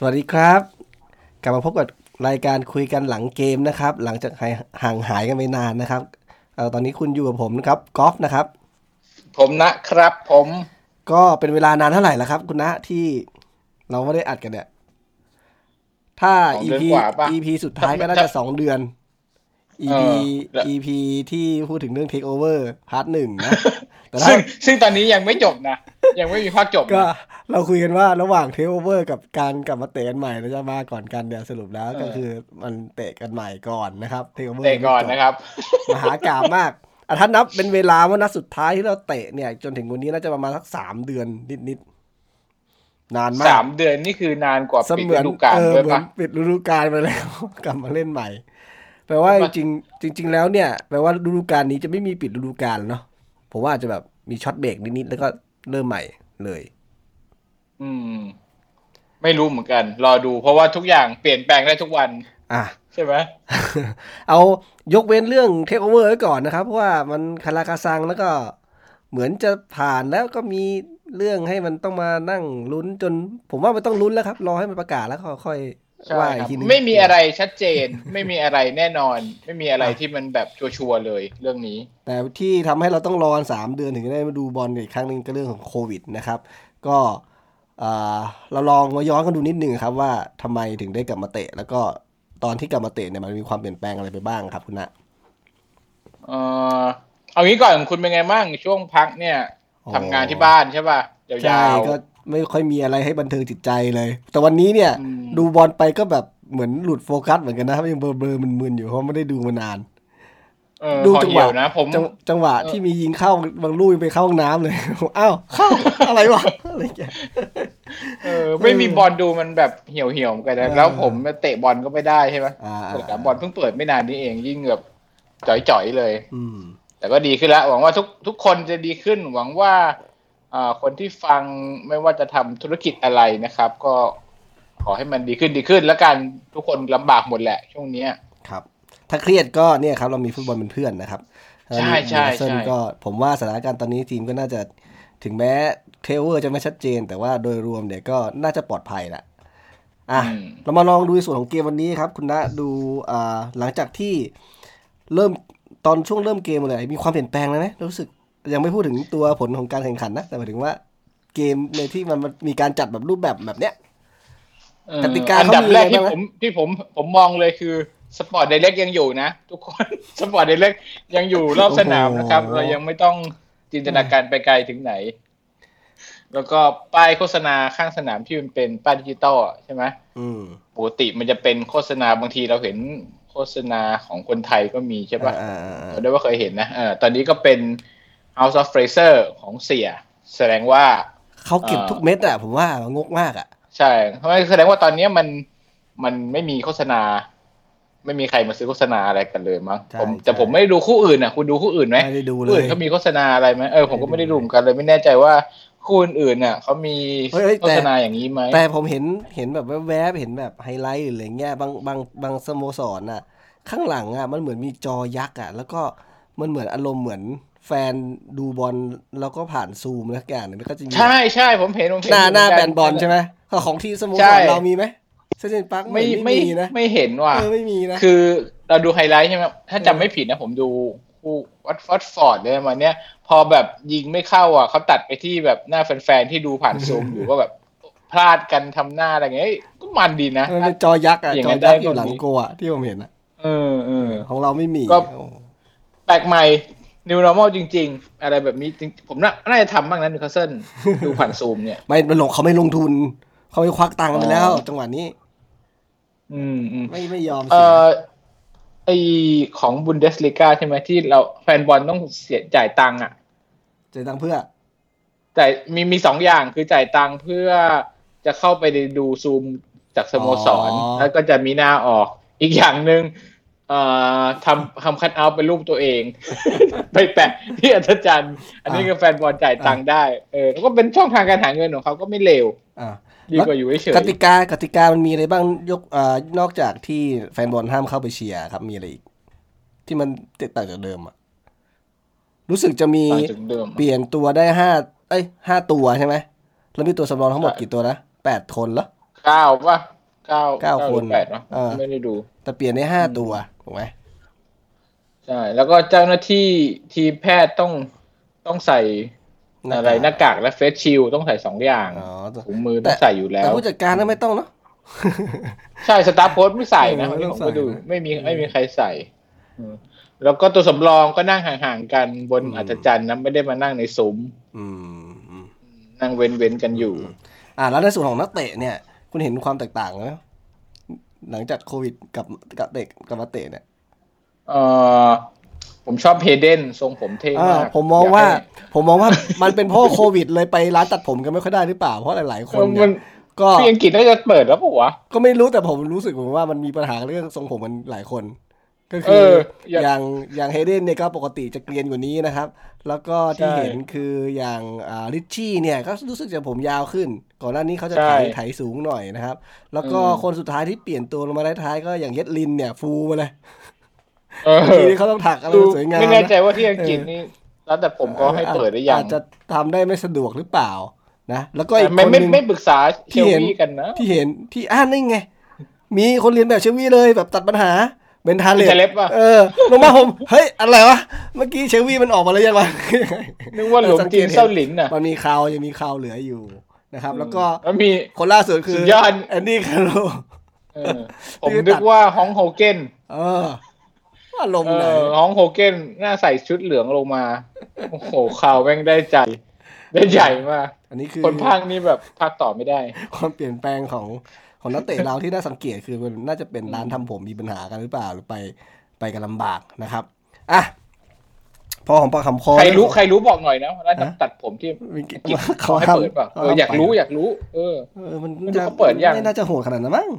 สวัสดีครับ กลับมาพบกับรายการคุยกันหลังเกมนะครับ หลังจากห่างหายกันไปนานนะครับเออตอนนี้คุณอยู่กับผมนะครับกอล์ฟนะครับ ผมนะครับผม ก็เป็นเวลานานเท่าไหร่แล้วครับ คุณนะที่เราไม่ได้อัดกันเนี่ย ถ้า EP EP สุดท้ายก็น่าจะสองเดือน EP EP ที่พูดถึงเรื่อง Take Over พาร์ทหนึ่งนะซึ่งซึ่งตอนนี้ยังไม่จบนะ ยังไม่มีภาคจบก็เราคุยกันว่าระหว่าง Take Over กับการกลับมาเตะกันใหม่เราจะมาก่อนกันเดี๋ยวสรุปแล้วก็คือมันเตะกันใหม่ก่อนนะครับ Take Over เตะก่อนนะครับ มหากาบมากอะถ้านับเป็นเวลาว่านัดสุดท้ายที่เราเตะเนี่ย จนถึงวันนี้น่าจะประมาณสักสามเดือนนิดๆ นานมากสามเดือนนี่คือนานกว่าปิดฤดูกาลด้วยปะปิดฤดูกาลไปแล้วกลับมาเล่นใหม่ แปลว่าจริงจริง ๆ แล้วเนี่ยแปลว่าฤดูกาลนี้จะไม่มีปิดฤดูกาลเนาะผมว่าจะแบบมีช็อตเบรกนิดๆแล้วก็เริ่มใหม่เลย อืม ไม่รู้เหมือนกัน รอดูเพราะว่าทุกอย่างเปลี่ยนแปลงได้ทุกวัน อะใช่ไหมเอายกเว้นเรื่องเทคโอเวอร์ไว้ก่อนนะครับ เพราะว่ามันคาราคาซังแล้วก็เหมือนจะผ่านแล้วก็มี เรื่องให้มันต้องมานั่งลุ้นจน ผมว่ามันต้องลุ้นแล้วครับ รอให้มันประกาศแล้วค่อยว่าอีกทีนึงไม่มีอะไรชัดเจน ไม่มีอะไรแน่นอน ไม่มีอะไรที่มันแบบชัวร์เลยเรื่องนี้ แต่ที่ทำให้เราต้องรอสามเดือนถึงจะได้มาดูบอลอีกครั้งหนึ่งก็เรื่องของโควิดนะครับ ก็เราลองมาย้อนกันดูนิดหนึ่งครับว่าทำไมถึงได้กลับมาเตะ แล้วก็ตอนที่กลับมาเตะเนี่ยมันมีความเปลี่ยนแปลงอะไรไปบ้างครับคุณนะเออเอางี้ก่อนคุณเป็นไงบ้างช่วงพักเนี่ย ทำงานที่บ้านใช่ป่ะยาวๆก็ไม่ค่อยมีอะไรให้บันเทิงจิตใจเลย แต่วันนี้เนี่ย ดูบอลไปก็แบบเหมือนหลุดโฟกัสเหมือนกันนะครับยังเบลอๆมึนๆอยู่เพราะไม่ได้ดูมานานดูจังหวะนะผมจังหวะที่มียิงเข้าบางลูกไปเข้าห้องน้ำเลยอ้าวเข้าอะไรวะอะไรแกเออไม่มีบอลดูมันแบบเหี่ยวเหี่ยวกันแล้วผมเตะบอลก็ไม่ได้ใช่ไหมเปิดบอลเพิ่งเปิดไม่นานนี้เองยิ่งแบบจ่อยๆเลย อื แต่ก็ดีขึ้นแล้ว หวังว่าทุกทุกคนจะดีขึ้น หวังว่าคนที่ฟังไม่ว่าจะทำธุรกิจอะไรนะครับ ก็ขอให้มันดีขึ้นดีขึ้น แล้วกันทุกคนลำบากหมดแหละ ช่วงนี้ครับ ถ้าเครียดก็เนี่ยครับ เรามีฟุตบอลเป็นเพื่อนนะครับใช่ใช่ใช่ก็ผมว่าสถานการณ์ตอนนี้ทีมก็น่าจะถึงแม้เทเวอร์จะไม่ชัดเจน แต่ว่าโดยรวมเนี่ยก็น่าจะปลอดภัยแหละอะเรามาลองดูส่วนของเกมวันนี้ครับ คุณนะดูอ่าหลังจากที่เริ่ม ตอนช่วงเริ่มเกมเลยมีความเปลี่ยนแปลงเลยไหมรู้สึกยังไม่พูดถึงตัวผลของการแข่งขันนะแต่หมายถึงว่าเกมในที่มันมีการจัดแบบรูปแบบแบบเนี้ยกติกาอันดับแรกที่ผมที่ผมผมมองเลยคือ Sports Direct ยังอยู่นะ ทุกคน Sports Direct ยังอยู่รอบสนามนะครับ เรายังไม่ต้องจินตนาการไปไกลถึงไหน แล้วก็ป้ายโฆษณาข้างสนามที่มันเป็นป้ายดิจิตอลใช่ไหมปกติมันจะเป็นโฆษณาบางทีเราเห็นโฆ ษณาของคนไทยก็มีใช่ปะเราได้ว่าเคยเห็นนะตอนนี้ก็เป็น House of Fraser ของเสีย แสดงว่าเขาเก็บทุกเม็ดอะผมว่างกมากอะใช่เพราะแสดงว่าตอนนี้มันมันไม่มีโฆษณา ไม่มีใครมาซื้อโฆษณาอะไรกันเลยมั้งผมแต่ผมไม่ได้ดูคู่อื่นอะ คุณดูคู่อื่นไหมไม่ได้ดูเลยเขามีโฆษณาอะไรไหมเออผมก็ไม่ได้ดูเหมือนกันเลยไม่แน่ใจว่า คู่อื่นเนี่ยเขามีโฆษณาอย่างนี้ไหมแต่ผมเห็นเห็นแบบแวบๆเห็นแบบไฮไลท์อะไรเงี้ยบางบางบางสโมสรอะ ข้างหลังอะมันเหมือนมีจอยักษ์อะ แล้วก็มันเหมือนอารมณ์เหมือนแฟนดูบอลแล้วก็ผ่านซูมแล้วอย่างนึงก็จะใช่ใช่ผมเห็นผมเห็นหน้าหน้าแฟนบอลใช่ไหมของที่สโมสรเรามีไหมเซนต์ปาร์คไม่ไม่มีนะไม่เห็นว่ะไม่มีนะคือเราดูไฮไลท์ใช่ไหมถ้าจำไม่ผิดนะผมดู คู่วัตฟอร์ดฟอร์ดเลยมาเนี้ยพอแบบยิงไม่เข้าอะเขาตัดไปที่แบบหน้าแฟนๆที่ดูผ่านซูมอยู่ก็แบบพลาดกันทำหน้าอะไรเงี้ยก็มันดีนะจอยักษ์อะจอยักษ์อยู่หลังโกลอะที่ผมเห็นอะเออเออของเราไม่มีก็แปลกใหม่ new normal จริง ๆ อะไรแบบนี้ผมน่าน่าจะทำบ้างนะนิวคาสเซิลดูผ่านซูมเนี่ยไม่ลงเขาไม่ลงทุน เขาไม่ควักตังค์ไปแล้ว จังหวะนี้ อืมอืมไม่ไม่ยอมเออ ไอของบุนเดสลิกาใช่ไหมที่เราแฟนบอลต้องเสียจ่ายตังค์อะจ่ายตังค์เพื่อจ่ายมีมีสองอย่างคือจ่ายตังค์เพื่อจะเข้าไปดูซูมจากสโมสร แล้วก็จะมีหน้าออก อีกอย่างหนึ่งทำทำคัดเอาเป็นรูปตัวเอง ไปแปะที่อัศจรรย์ อันนี้ก็แฟนบอลจ่ายตังค์ได้เออก็เป็นช่องทางการหาเงินของเขาก็ไม่เลวอ่า ดีกว่าอยู่เฉยกติกากติกามันมีอะไรบ้างยกอ่านอกจากที่แฟนบอลห้ามเข้าไปเชียร์ครับมีอะไรอีก ที่มันแตกต่างจากเดิมอะรู้สึกจะมีต่างจากเดิมเปลี่ยนตัวได้ห้าเอ้ยห้าตัวใช่ไหมแล้วมีตัวสำรองทั้งหมดกี่ตัวนะแปดคนเหรอเก้าป่ะเก้าเก้าหรือคนแปดป่ะเออไม่ได้ดู แต่เปลี่ยนได้ห้าตัวถูกไหมใช่ แล้วก็เจ้าหน้าที่ทีมแพทย์ต้องต้องใส่ อะไรหน้ากากและเฟสชิลต้องใส่สองอย่างอ๋อถุงมือต้องใส่อยู่แล้แต่วผู้จัดการน่ะไม่ต้องเนาะใช่สตาร์โค้ดไม่ใส่นะเออไม่ที่ต้ผองมไปดูใส่นะไม่มีไม่มีใครใส่อืมแล้วก็ตัวสำรองก็นั่งห่างๆกันบนอืมอัศจรรย์นะไม่ได้มานั่งในซุ้มอืมอืมนั่งเว้นเว้นๆกันอยู่ อ่า แล้วในส่วนของนักเตะเนี่ย คุณเห็นความแตกต่างไหมหลังจากโควิดกับกับเตะกับมาเตะเนี่ยเออ ผมชอบเฮเดนทรงผมเท่อ่ามากผมมองว่ายกให้ผมมองว่ามันเป็นเพราะโควิดเลยไปร้านตัดผมกันไม่ค่อยได้หรือเปล่าเพราะหลาย ๆ คนเออเนี่มันยก็ที่อังกฤษน่าจะเปิดแล้วปะวะก็ไม่รู้แต่ผมรู้สึกเหมือนว่ามันมีปัญหาเรื่องทรงผมมันหลายคน ก็เอคืออออย่างอย่างอย่างเฮเดนเนี่ยก็ปกติจะเกรียนกว่านี้นะครับ แล้วก็ที่ใช่เห็นคืออย่างอ่าลิชชี่เนี่ยก็รู้สึกจะผมยาวขึ้น ก่อนหน้านี้เขาจะใช่ไถไถสูงหน่อยนะครับ แล้วก็อืมคนสุดท้ายที่เปลี่ยนตัวลงมาท้ายๆก็อย่างเยดลินเนี่ยฟูมาเลยเออ ทีนี้เขาต้องถักอะไรดูสวยงามไม่แน่ใจนะว่าที่อังกฤษนี่ร้านตัดผมเขาให้เปิดได้ยังอาจจะทำได้ไม่สะดวกหรือเปล่านะแล้วก็อีกไม่คนไม่หนึงไม่ปรึกษาเชที่ลเห็นวี่กันนะที่เห็นที่อ่านนี่ไง มีคนเรียนแบบเชฟวี่เลยแบบตัดปัญหาเป็นทาเลเป็นทาเล็บปะเออลงมาผม เฮ้ย อะไรวะ เมื่อกี้เชฟวี่มันออกมาแล้วยังวะนึกว่าหลวงจีนเส้าหลินน่ะมันมีคาวยังมีคาวเหลืออยู่นะครับ แล้วก็แล้วมีคนล่าสุดคือสุดยอดแอนดี้คาร์โลเออผมนึกว่าฮองโฮเกนเออ อารมณ์เอไหนอฮองโฮเกนหน้าใส่ชุดเหลืองลงมา โอ้โหข่าวแม่งได้ใจ ได้ใหญ่มากอันนี้คือคนภาคนี้แบบภาคต่อไม่ได้ ความเปลี่ยนแปลงของของนักเตะเราที่น่าสังเกตคือมันน่าจะเป็นร้านทำผมมีปัญหากันหรือเปล่าหรือไปไปกันลำบากนะครับอะพอของปากคำคอใครรู้ใครรู้บอกหน่อยนะร้านตัดผมที่มีอังกฤษเขาให้เปิดเปล่าเอออยากรู้อยากรู้ เออเออมันไม่รู้เขาเปิดยังไม่น่าจะโหดขนาดนั้นมั้ง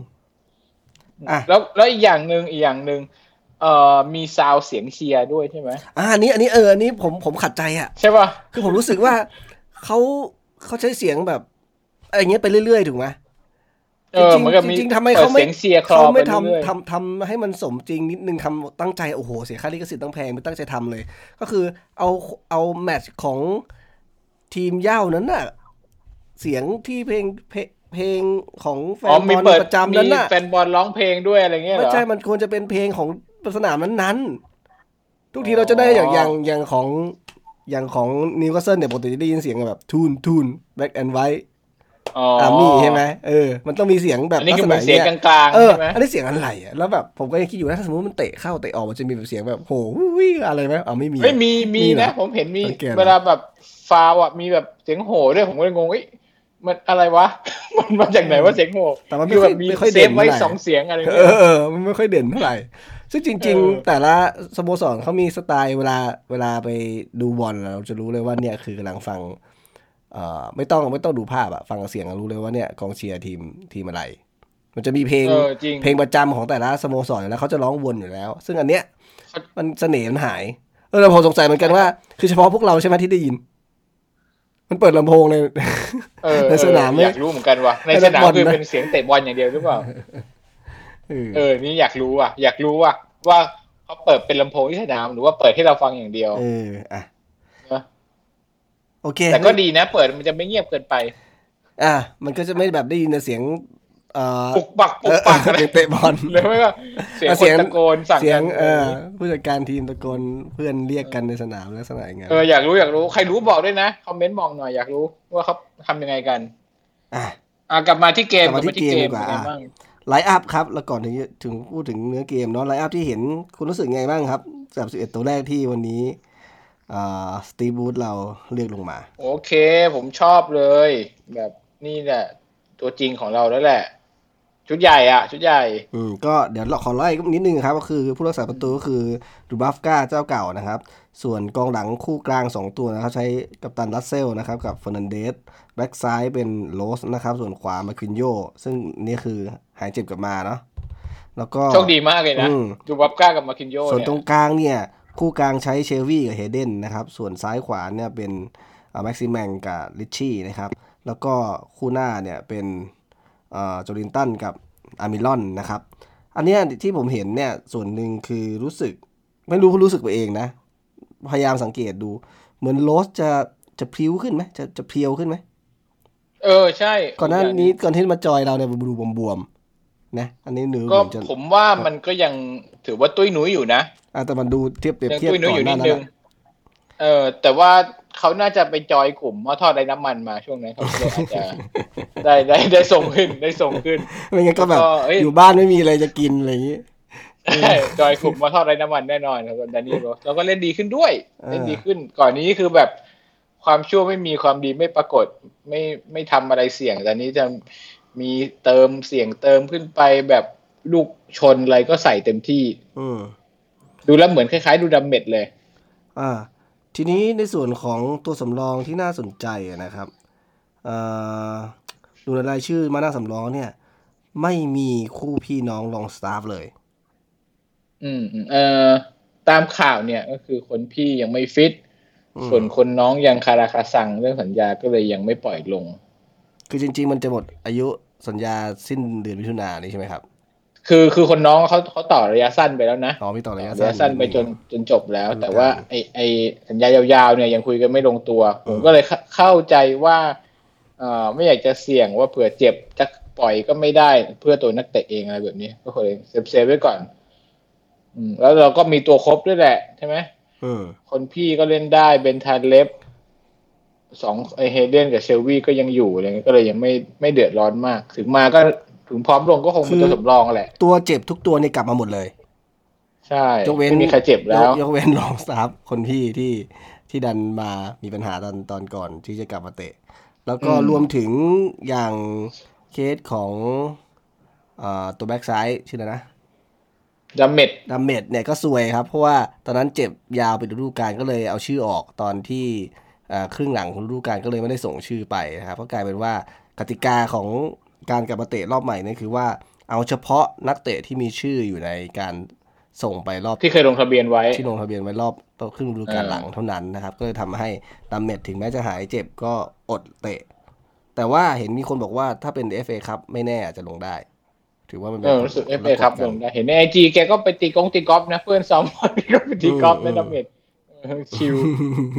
อะแล้วแล้วอีกอย่างหนึ่งอีกอย่างหนึ่ง เอ่อมีซาวเสียงเชียร์ด้วยใช่ไหมอ่าอันนี้อันนี้เอออันนี้ผมผมขัดใจอะใช่ป่ะคือผมรู้สึกว่าเขาเขาใช้เสียงแบบอะไรเงี้ยไปเรื่อยๆถูกไหมเออเหมือนกับมีจริงๆทำไมปิดเขาไม่เสียงเชียร์คลอเขาไม่ปรื่อยทำทำทำให้มันสมจริงนิดนึงทำตั้งใจโอ้โหเสียค่าลิขสิทธิ์ตั้งแพงไม่ตั้งใจทำเลย ก็คือเอาเอาแมตช์ของทีมเหย้านั้นน่ะ เสียงที่เพลงเพลงเพลงของแฟอ๋อนบมีอลเปิดประจำมีนั้นน่ะแฟนบอลร้องเพลงด้วยอะไรเงี้ยเหรไม่อใช่มันควรจะเป็นเพลงของ สนามนั้นๆ ทุกทีเราจะได้อย่างอ๋อออย่างอย่างของอย่างของนิวคาสเซิลเนี่ยปกติจะได้ยินเสียงแบบทูนทูนแบ็กแอนด์ไวท์อ๋ออาร์มี่ใช่ไหมเออ มันต้องมีเสียงแบบอันนี้ลักคือษเหมืณะอนเสียงเนี้ยกลางเอๆอใช่ไหมอันนี้เสียงอะไรอะแล้วแบบผมก็ยังคิดอยู่นะถ้าสมมติมันเตะเข้าเตะออกมันจะมีแบบเสียงแบบโหวิอะไรไหมอ๋อไม่มีไม่มีมีมีเหรอนะ ผมเห็นมีสังเกตเหรอเวลาแบบฟาวอะมีแบบเสียงโห่ด้วยผมก็เลยงงเอ้ยมันอะไรวะ มันมาจากไหนว่าเสียงโห่แต่มันไม่คือค่แบอยบมีไม่ค่อยเซเด่ฟนไว้เท่าไหร่สองเสียงอะไรเอเงี้ยอเออมันไม่ค่อยเด่นเท่าไหร่ ซึ่งจริงเออๆแต่ละสโมสรเขามีสไตล์เวลาเวลาไปดูบอลเราจะรู้เลยว่าเนี่ยคือกำลังฟังเอ่อไม่ต้องไม่ต้องดูภาพอะฟังเสียงก็รู้เลยว่าเนี่ยกองเชียร์ทีมทีมอะไร มันจะมีเพลงเออจริงเพลงประจำของแต่ละสโมสรอยู่แล้วเขาจะร้องวนอยู่แล้ว ซึ่งอันเนี้ยเขามันเสน่ห์มันหายเออเราผมสงสัยเหมือนกันว่า คือเฉพาะพวกเราใช่ไหมที่ได้ยิน มันเปิดลำโพงเลยเออในสนามเออไม่อยากรู้เหมือนกันว่ะในในสนามบอลคือนะเป็นเสียงเตะบอลอย่างเดียวหรือเปล่า เออเออ นี่อยากรู้อะ อยากรู้อะ ว่าเขาเปิดเป็นลำโพงที่สนามหรือว่าเปิดให้เราฟังอย่างเดียว เออ อะนะโอเค แต่ก็ดีนะ เปิดมันจะไม่เงียบเกินไป อะ มันก็จะไม่แบบได้ยินแต่เสียงเอ่อปุกปักปุเอกอปักอะไรเตะบอลหรือไม่ก็เสียงเสีคยงนตะโกนสั่งเสียกังนเออผู้จัดการทีมตะโกนเพื่อนเรียกกันในสนามลักษณะอย่างเงี้ยเอออยากรู้อยากรู้ใครรู้บอกด้วยนะคอมเมนต์บอกหน่อยอยากรู้ว่าเขาทำยังไงกัน อะอะกลับมาที่เกมกลับมาที่เกมดีกว่าเป็น ไงบ้างไลฟ์อัพครับ แล้วก่อนถึงจะถึงพูดถึงเนื้อเกมเนาะ line up ที่เห็นคุณรู้สึกไงบ้างครับสามสิบเอ็ดตัวแรกที่วันนี้อ่าสตีฟ บรูซเราเลือกลงมา โอเค ผมชอบเลย แบบนี่แหละ ตัวจริงของเราแล้วแหละ ชุดใหญ่อะ ชุดใหญ่ อืมก็เดี๋ยวเราขอไล่นิดนึงครับ ก็คือผู้รักษาประตูก็คือดูบราฟก้าเจ้าเก่านะครับ ส่วนกองหลังคู่กลาง 2 ตัวนะครับ ใช้กัปตันลาสเซลส์นะครับ กับเฟร์นันเดซแบ็กซ้ายเป็นโรสนะครับ ส่วนขวามานกิโญ่ซึ่งนี่คือ หายเจ็บกลับมาเนาะแล้วก็โชคดีมากเลยนะอืมดูบราฟก้ากับมานกิโญ่ส่วนเนี่ยตรงกลางเนี่ย คู่กลางใช้เชลวี่กับเฮเดนนะครับ ส่วนซ้ายขวาเนี่ยเป็นแม็กซิแมงกับลิชชี่นะครับ แล้วก็คู่หน้าเนี่ยเป็นโจลินตันกับอามิลอนนะครับ อันเนี้ยที่ผมเห็นเนี่ยส่วนหนึ่งคือรู้สึก ไม่รู้รู้สึกไปเองนะ พยายามสังเกตดู เหมือนโรสจะจะพลิ้วขึ้นไหมจะจะเพียวขึ้นไหมเออใช่ ก่อนหน้านี้ก่อนที่มาจอยเราเนี่ยดูบวมๆ นะอันนี้หนูก็ผมว่ามันก็ยังถือว่าตุ้ยหนุยอยู่นะอ่าแต่มันดูเทียบเปรียบเทียบก่อนหน้านั้นเออ แต่ว่าเขาน่าจะไปจอยกลุ่มมอทอดไร้น้ำมันมาช่วงนั้นเขาเลยอาจจะได้ได้ได้ส่งขึ้นได้ส่งขึ้นไม่งั้นก็แบบอยู่บ้านไม่มีอะไรจะกินอะไรอย่างนี้ใช่จอยกลุ่มมอทอดไร้น้ำมันแน่นอนครับดานี่โรสแล้วก็เล่นดีขึ้นด้วยเล่นดีขึ้น ก่อนนี้คือแบบความชั่วไม่มีความดีไม่ปรากฏ ไม่ไม่ทำอะไรเสี่ยงแต่นี้จะ มีเติมเสี่ยงเติมขึ้นไปแบบลูกชนอะไรก็ใส่เต็มที่อืดูแล้วเหมือนคล้ายๆ ดูดัมเม็ดเลย อ่า ทีนี้ในส่วนของตัวสำรองที่น่าสนใจนะครับดูในรายชื่อมาหน้าสำรองเนี่ย ไม่มีคู่พี่น้องลองสตาฟเลย อืมเอ่อตามข่าวเนี่ยก็คือคนพี่ยังไม่ฟิต ส่วนคนน้องยังคาราคาซังเรื่องสัญญาก็เลยยังไม่ปล่อยลง คือจริง ๆ มันจะหมดอายุ สัญญาสิ้นเดือนมิถุนายนนี้ใช่ไหมครับ คือคือคนน้องเขาเขาต่อระยะสั้นไปแล้วนะอ๋อมีต่อระยะสั้นไปจนจนจบแล้ว แต่ว่าไอไอสัญญายาวๆเนี่ยยังคุยกันไม่ลงตัวผมก็เลยเข้าใจว่าเอ่อไม่อยากจะเสี่ยงว่าเผื่อเจ็บจะปล่อยก็ไม่ได้เพื่อตัวนักเตะเองอะไรแบบนี้ก็เลย save save ไว้ก่อน อืม แล้วเราก็มีตัวครบด้วยแหละใช่ไหมคนพี่ก็เล่นได้เบนทาเล็บ สองไอเฮเดนกับเชลวี่ก็ยังอยู่อะไรเงี้ยก็เลยยังไม่ไม่เดือดร้อนมาก ถึงมาก็ถึงพร้อมลงก็คงเป็นตัวสำรองแหละ ตัวเจ็บทุกตัวนี่กลับมาหมดเลย ใช่ยกเว้นไม่มีใครเจ็บแล้ว ยกเว้นลองสตาฟฟ์คนพี่ที่ที่ดันมามีปัญหาตอนตอนก่อนที่จะกลับมาเตะ แล้วก็รวมถึงอย่างเคสของอตัวแบ็กซ้ายชื่ออะไรนะดัมเม็ตต์ดัมเม็ตต์เนี่ยก็ซวยครับ เพราะว่าตอนนั้นเจ็บยาวไปฤดูกาลก็เลยเอาชื่อออกตอนที่ ครึ่งหลังของฤดูกาลก็เลยไม่ได้ส่งชื่อไปนะครับเพราะกลายเป็นว่ากติกาของการกลับมาเตะรอบใหม่นี่คือว่าเอาเฉพาะนักเตะที่มีชื่ออยู่ในการส่งไปรอบที่เคยลงทะเบียนไว้ที่ลงทะเบียนไว้รอบครึ่งฤดูกาลหลังเท่านั้นนะครับ ก็เลยทำให้ดัมเมดถึงแม้จะหายเจ็บก็อดเตะ แต่ว่าเห็นมีคนบอกว่าถ้าเป็น FA ครับไม่แน่อาจจะลงได้ ถือว่ามันเออรู้สึกเอฟเอครับผมเห็นใน IGแกก็ไปตีกงตีกอล์ฟนะเพื่อนซ้อมก็ไปตีกอล์ฟในดัมเม็ตต์ chill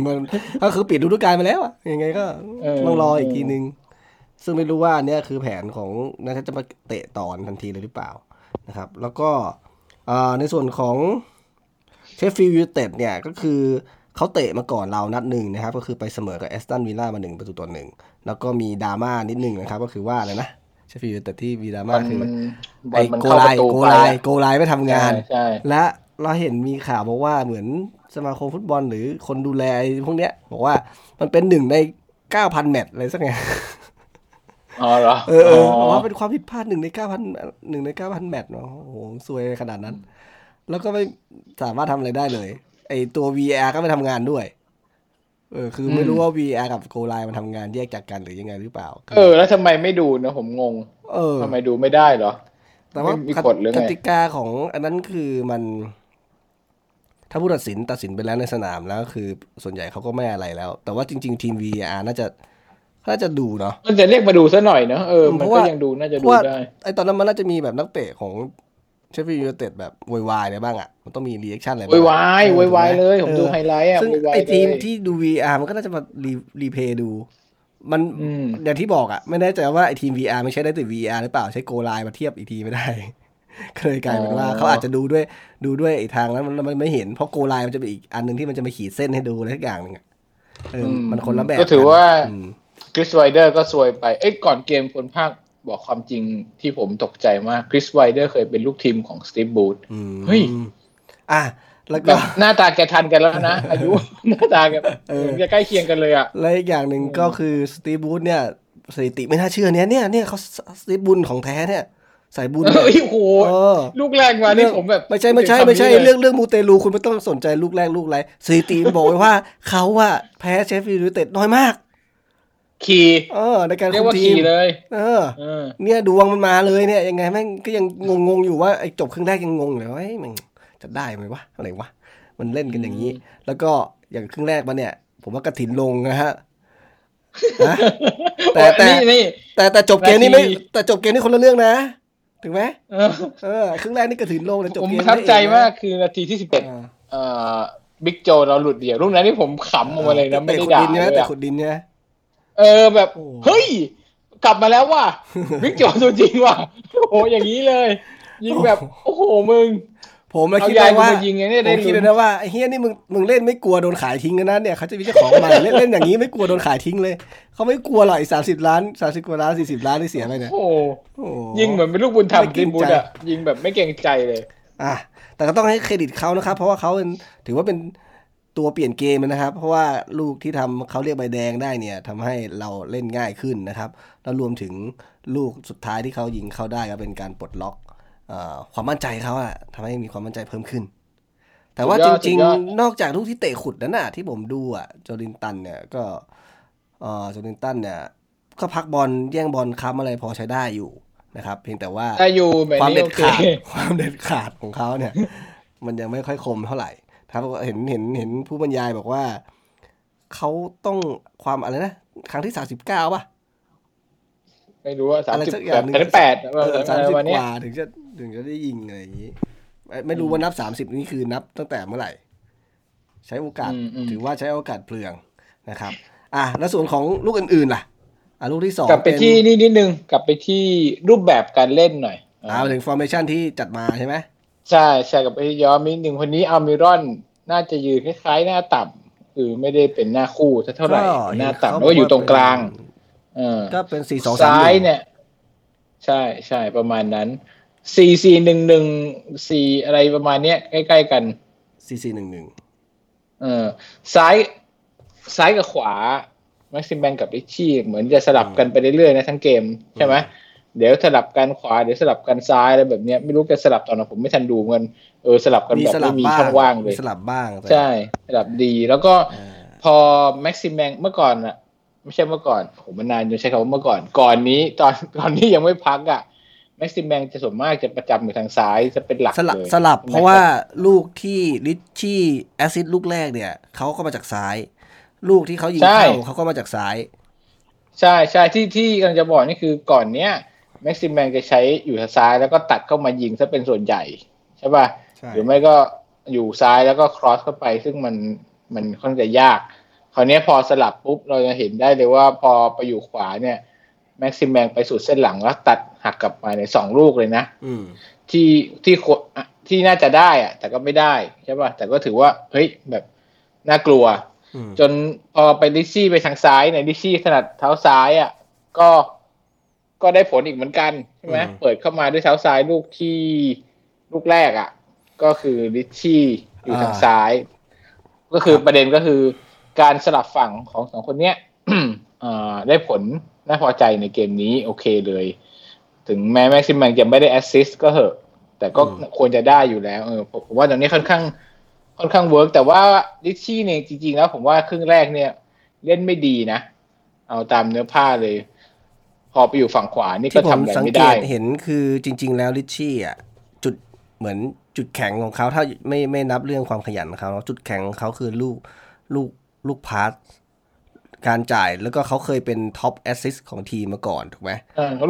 มันก็คือปิดฤดูกาลไปแล้วอะยังไงก็ต้องรออีกทีนึง ซึ่งไม่รู้ว่าอันนี้คือแผนของนักจะมาเตะต่อทันทีเลยหรือเปล่านะครับ แล้วก็ในส่วนของเชฟฟิลด์ยูไนเต็ดเนี่ยก็คือเขาเตะมาก่อนเรานัดหนึ่งนะครับ ก็คือไปเสมอกับแอสตันวิลล่ามาหนึ่งประตูต่อหนึ่งแล้วก็มีดราม่านิดนึงนะครับ ก็คือว่าอะไรนะเชฟฟิลด์แต่ที่มีดราม่าคือไอ้ goal-line goal-line goal-line ไม่ทำงานและ เราเห็นมีข่าวบอกว่าเหมือนสมาคมฟุตบอลหรือคนดูแลพวกเนี้ย บอกว่ามันเป็นหนึ่งในเก้าพันแมตช์อะไรสักอย่างอ๋อเหรอเออว่าเป็นความผิดพลาดหนึ่งในเก้าพันหนึ่งในเก้าพันแมตช์เนาะโอ้โหซวยขนาดนั้น แล้วก็ไม่สามารถทำอะไรได้เลย ไอตัว VAR ก็ไม่ทำงานด้วย เออ คือไม่รู้ว่า VR กับโกไลมันทำงานแยกจากกันหรือยังไงหรือเปล่า เออ แล้วทำไมไม่ดูนะผมงง เออทำไมดูไม่ได้เหรอแต่ว่ากติกาของอันนั้นคือมัน ถ้าผู้ตัดสินตัดสินไปแล้วในสนามแล้วคือส่วนใหญ่เขาก็ไม่อะไรแล้ว แต่ว่าจริง ๆ ทีม VAR น่าจะน่าจะดูเนาะมันจะเรียกมาดูซะหน่อยเนาะเออมันก็ยังดูน่าจะดูได้ไอตอนนั้นมันน่าจะมีแบบนักเตะของเชฟฟิลด์ยูไนเต็ดแบบโวยวายอะไรบ้างอะมันต้องมี reaction อะไรบ้างโวยวายโวยวายเลยผมดูไฮไลท์อะซึ่งไอทีมที่ดู VR มันก็น่าจะมารีreplay ดู มันอย่างที่บอกอะ ไม่แน่ใจว่าไอทีม VR ไม่ใช่ได้แต่ VAR หรือเปล่าใช้ goal-line มาเทียบอีกทีไม่ได้ เคยกลายเป็นว่าเขาอาจจะดูด้วยดูด้วยอีกทางแล้วมันไม่เห็นเพราะ goal-line มันจะเป็นอีกอันหนึ่งที่มันจะมาขีดเส้นให้ดูอะไรทุกอย่างหนึ่งอะเออมันคนละแบบก็ถือว่าคริสไวล์เดอร์ก็ซวยไปเอ้ก่อนเกมคนภาคบอกความจริงที่ผมตกใจมากคริสไวล์เดอร์เคยเป็นลูกทีมของสตีฟ บรูซเฮ้ยอะแล้วก็หน้าตาแกทันกันแล้วนะ อายุหน้าตาแกจะใกล้เคียงกันเลยอะและอีกอย่างหนึ่งก็คือสตีฟ บรูซเนี่ยสถิติไม่น่าเชื่อเนี่ยเนี่ยเนี่ยเขาสตีฟบุญของแท้เนี่ย สายบุญโอ้โหลูกแรกมานี่ผมแบบ ไม่ใช่ไม่ใช่ไม่ใช่เรื่องเรื่องมูเตลูคุณไม่ต้องสนใจลูกแรกลูกไรสถิติบอกไว้ว่าเขาอะแพ้เชฟฟิลด์ยูไนเต็ดน้อยมาก ขี่เออ ในการเรียกว่าขี่เลย เออ เนี่ยดวงมันมาเลยเนี่ย ยังไงแม่งก็ยังงงๆอยู่ว่าไอ้จบครึ่งแรกยังงงเลยว่ามันจะได้ไหมวะอะไรวะมันเล่นกันอย่างนี้ แล้วก็อย่างครึ่งแรกมาเนี่ย ผมว่ากระถินลงนะฮะแต่แต่แต่แต่จบเกมนี้ไม่แต่จบเกมนี้คนละเรื่องนะ ถึงไหมเออครึ่งแรกนี่กระถืนลงแต่จบเกมผมประทับใจมากคือนาทีที่สิบเอ็ดเอ่อบิ๊กโจเราหลุดเดี่ยวลูกนั้นที่ผมขำออกมาเลยนะไม่ได้ด่าเลยแต่ขุดดินเนี่ยเออแบบเฮ้ย กลับมาแล้วว่ะบิ๊กโจตัวจริงว่ะโอ้อย่างนี้เลย ยิงแบบ โอ้โหมึง ผมมาคิดว่ายิงไงเนี่ยผมคิดเลยนะว่าไอ้เฮียนี่มึงมึงเล่นไม่กลัวโดนขายทิ้งกันนะเนี่ยเขาจะมีเจ้าของใหม่เล่นเล่นอย่างนี้ไม่กลัวโดนขายทิ้งเลยเขาไม่กลัวหรอกสามสิบล้านสามสิบกว่าล้านสี่สิบล้านที่เสียไปเนี่ยโอ้ยิงเหมือนเป็นลูกบุญธรรมกินบุญอะยิงแบบไม่เกรงใจเลยอะแต่ก็ต้องให้เครดิตเขานะครับ เพราะว่าเขาถือว่าเป็นตัวเปลี่ยนเกมนะครับ เพราะว่าลูกที่ทำเขาเรียกใบแดงได้เนี่ยทำให้เราเล่นง่ายขึ้นนะครับ แล้วรวมถึงลูกสุดท้ายที่เขายิงเข้าได้ก็เป็นการปลดล็อก ความมั่นใจเขาอะทำให้มีความมั่นใจเพิ่มขึ้น แต่ว่าจริง ๆ นอกจากลูกที่เตะขุดนั้นน่ะที่ผมดูอะโจลินตันเนี่ยก็โจลินตันเนี่ยก็พักบอลแย่งบอลค้ำอะไรพอใช้ได้อยู่นะครับ เพียงแต่ว่าความเด็ดขาดความเด็ดขาดของเขาเนี่ย มันยังไม่ค่อยคมเท่าไหร่ครับเห็นเห็นเห็นผู้บรรยายบอกว่าเขาต้องความอะไรนะ ครั้งที่สามสิบเก้าป่ะ ไม่รู้ว่าสามสิบแปดสามสิบกว่าถึงจะ ถึงจะได้ยิงอะไรอย่างนี้ไม่รู้ว่านับสามสิบนี่คือนับตั้งแต่เมื่อไหร่ ใช้โอกาสถือว่าใช้โอกาสเปลืองนะครับ อะแล้วส่วนของลูกอื่นๆล่ะอะลูกที่สองกลับไปที่นี่นิดนึงกลับไปที่รูปแบบการเล่นหน่อยอ่าถึงฟอร์เมชันที่จัดมาใช่ไหมใช่ใช่กับไปย้อมนิดหนึ่งคนนี้อัลมิรอนน่าจะยืนคล้ายๆ หน้าต่ำคือไม่ได้เป็นหน้าคู่เท่าไหร่หน้าต่ำแล้วก็อยู่ตรงกลาง เออก็เป็นสี่สองซ้ายเนี่ย ใช่ใช่ประมาณนั้น สี่สี่หนึ่งหนึ่งสี่อะไรประมาณเนี้ยใกล้ๆกันสี่สี่หนึ่งหนึ่งเออซ้ายซ้ายกับขวาแม็กซิแม็งกับริตชี่เหมือนจะสลับกันไปเรื่อยๆนะทั้งเกมใช่ไหมเดี๋ยวสลับกันขวาเดี๋ยวสลับกันซ้ายอะไรแบบเนี้ยไม่รู้จะสลับตอนไหนผมไม่ทันดูเงินเออสลับกันแบบไม่มีช่องว่างเลยสลับบ้างใช่สลับดีแล้วก็พอแม็กซิแม็งเมื่อก่อนอะไม่ใช่เมื่อก่อนผมมานานจนใช้คำว่าเมื่อก่อน ก่อนนี้ตอนตอนนี้ยังไม่พักอะ แม็กซิแม็งจะส่วนมากจะประจำอยู่ทางซ้ายจะเป็นหลักสลับสลับ เพราะว่าลูกที่ริตชี่แอซิดลูกแรกเนี่ยเขาก็มาจากซ้าย ลูกที่เขายิงเข้าเขาก็มาจากซ้าย ใช่ใช่ที่ที่กำลังจะบอกนี่คือก่อนเนี้ยแม็กซิมแบงจะใช้อยู่ทางซ้ายแล้วก็ตัดเข้ามายิงซะเป็นส่วนใหญ่ใช่ป่ะหรือไม่ก็อยู่ซ้ายแล้วก็ครอสเข้าไป ซึ่งมันมันค่อนข้างยาก คราวนี้พอสลับปุ๊บเราจะเห็นได้เลยว่าพอไปอยู่ขวาเนี่ยแม็กซิมแบงไปสุดเส้นหลังแล้วตัด หักกลับมาในสองลูกเลยนะที่ที่ที่น่าจะได้อะแต่ก็ไม่ได้ใช่ป่ะแต่ก็ถือว่าเฮ้ยแบบน่ากลัว จนพอไปดิซี่ไปทางซ้ายในดิซี่ถนัดเท้าซ้ายอะ ก็ก็ได้ผลอีกเหมือนกันใช่ไหมเปิดเข้ามาด้วยเท้าซ้ายลูกที่ลูกแรกอะ ก็คือดิชี่อยู่ทางซ้าย ก็คือประเด็นก็คือการสลับฝั่งของสองคนเนี้ยได้ผลน่าพอใจในเกมนี้ โอเคเลย ถึงแม้แม็กซิแม็งจะไม่ได้แอสซิสก็เถอะ แต่ก็ควรจะได้อยู่แล้ว เออผมว่าตอนนี้ค่อนข้าง ค่อนข้าง work แต่ว่าริตชี่เนี่ยจริงๆแล้วผมว่าครึ่งแรกเนี่ย เล่นไม่ดีนะ เอาตามเนื้อผ้าเลย พอไปอยู่ฝั่งขวานี่ก็ทำอะไรไม่ได้เห็นคือจริง ๆ แล้วริตชี่อะจุดเหมือนจุดแข็งของเขาถ้าไม่ไม่นับเรื่องความขยันของเขาจุดแข็งของเขาคือลูกลูกลูก pass การจ่ายแล้วก็เขาเคยเป็น top assist ของทีมมาก่อนถูกไหม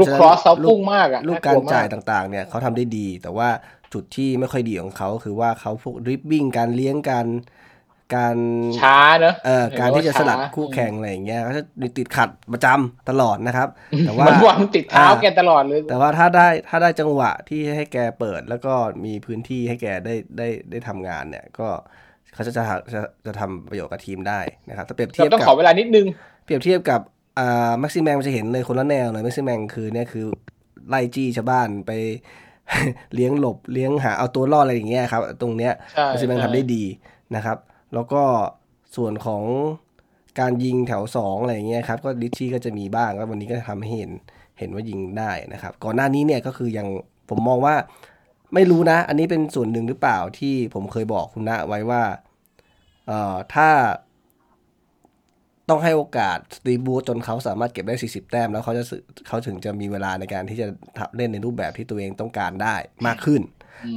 ลูก cross เขาพุ่งมากอะลูกการจ่ายต่างๆ เนี่ยเขาทำได้ดี แต่ว่าจุดที่ไม่ค่อยดีของเขาคือว่าเขาพวก dribbling การเลี้ยงการการช้าเนอะเออการที่จะสลัดคู่แข่งอะไรอย่างเงี้ยเขาจะติดขัดประจำตลอดนะครับ แต่ว่ามันวางติดเท้าแกตลอดเลย แต่ว่าถ้าได้ถ้าได้จังหวะที่ให้แกเปิดแล้วก็มีพื้นที่ให้แกได้ได้ได้ทำงานเนี่ยก็ เขาจะจะจะจะทำประโยชน์กับทีมได้นะครับถ้าเปรียบเทียบต้องขอเวลานิดนึง เปรียบเทียบกับอ่าแม็กซิแมงมันจะเห็นเลยคนละแนวเลยแม็กซิแมงคือเนี่ยคือไล่จี้ชาวบ้านไปเลี้ยงหลบเลี้ยงหาเอาตัวรอดอะไรอย่างเงี้ยครับ ตรงเนี้ยแม็กซิแมงทำได้ดีนะครับ แล้วก็ส่วนของการยิงแถวสองอะไรเงี้ยครับ ก็ดิชี่ก็จะมีบ้างแล้ววันนี้ก็ทำให้เห็นเห็นว่ายิงได้นะครับ ก่อนหน้านี้เนี่ยก็คือยังผมมองว่า ไม่รู้นะ อันนี้เป็นส่วนหนึ่งหรือเปล่าที่ผมเคยบอกคุณณไว้ว่าเอ่อถ้าต้องให้โอกาสสตีบูจนเขาสามารถเก็บได้ 40 แต้ม แล้วเขาจะเขาถึงจะมีเวลาในการที่จะเล่นในรูปแบบที่ตัวเองต้องการได้มากขึ้น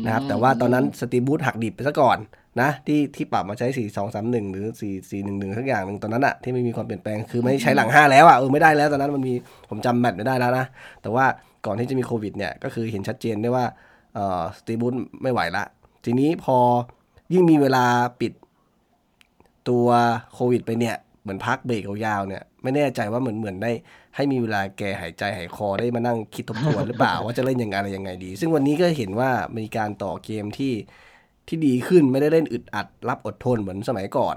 นะครับ แต่ว่าตอนนั้นสตีบูธหักดิบไปซะก่อนนะที่ที่ปรับมาใช้สี่สองสามหนึ่งหรือสี่สี่หนึ่งหนึ่งทั้งอย่างหนึ่งตอนนั้นอะที่ไม่มีความเปลี่ยนแปลงคือไม่ใช้หลังห้าแล้วอะเออไม่ได้แล้วตอนนั้นมันมีผมจำแมตช์ไม่ได้แล้วนะ แต่ว่าก่อนที่จะมีโควิดเนี่ยก็คือเห็นชัดเจนได้ว่าเอ่อ สตีบูธไม่ไหวละ ทีนี้พอยิ่งมีเวลาปิดตัวโควิดไปเนี่ย เหมือนพักเบรกยาวๆเนี่ย ไม่แน่ใจว่าเหมือนเหมือนได้ ให้มีเวลาแกหายใจหายคอได้มานั่งคิดทบทวนหรือเปล่า ว่าจะเล่นยังไงอะไรยังไงดี ซึ่งวันนี้ก็เห็นว่ามีการต่อเกมที่ที่ดีขึ้นไม่ได้เล่นอึดอัด รับอดทนเหมือนสมัยก่อน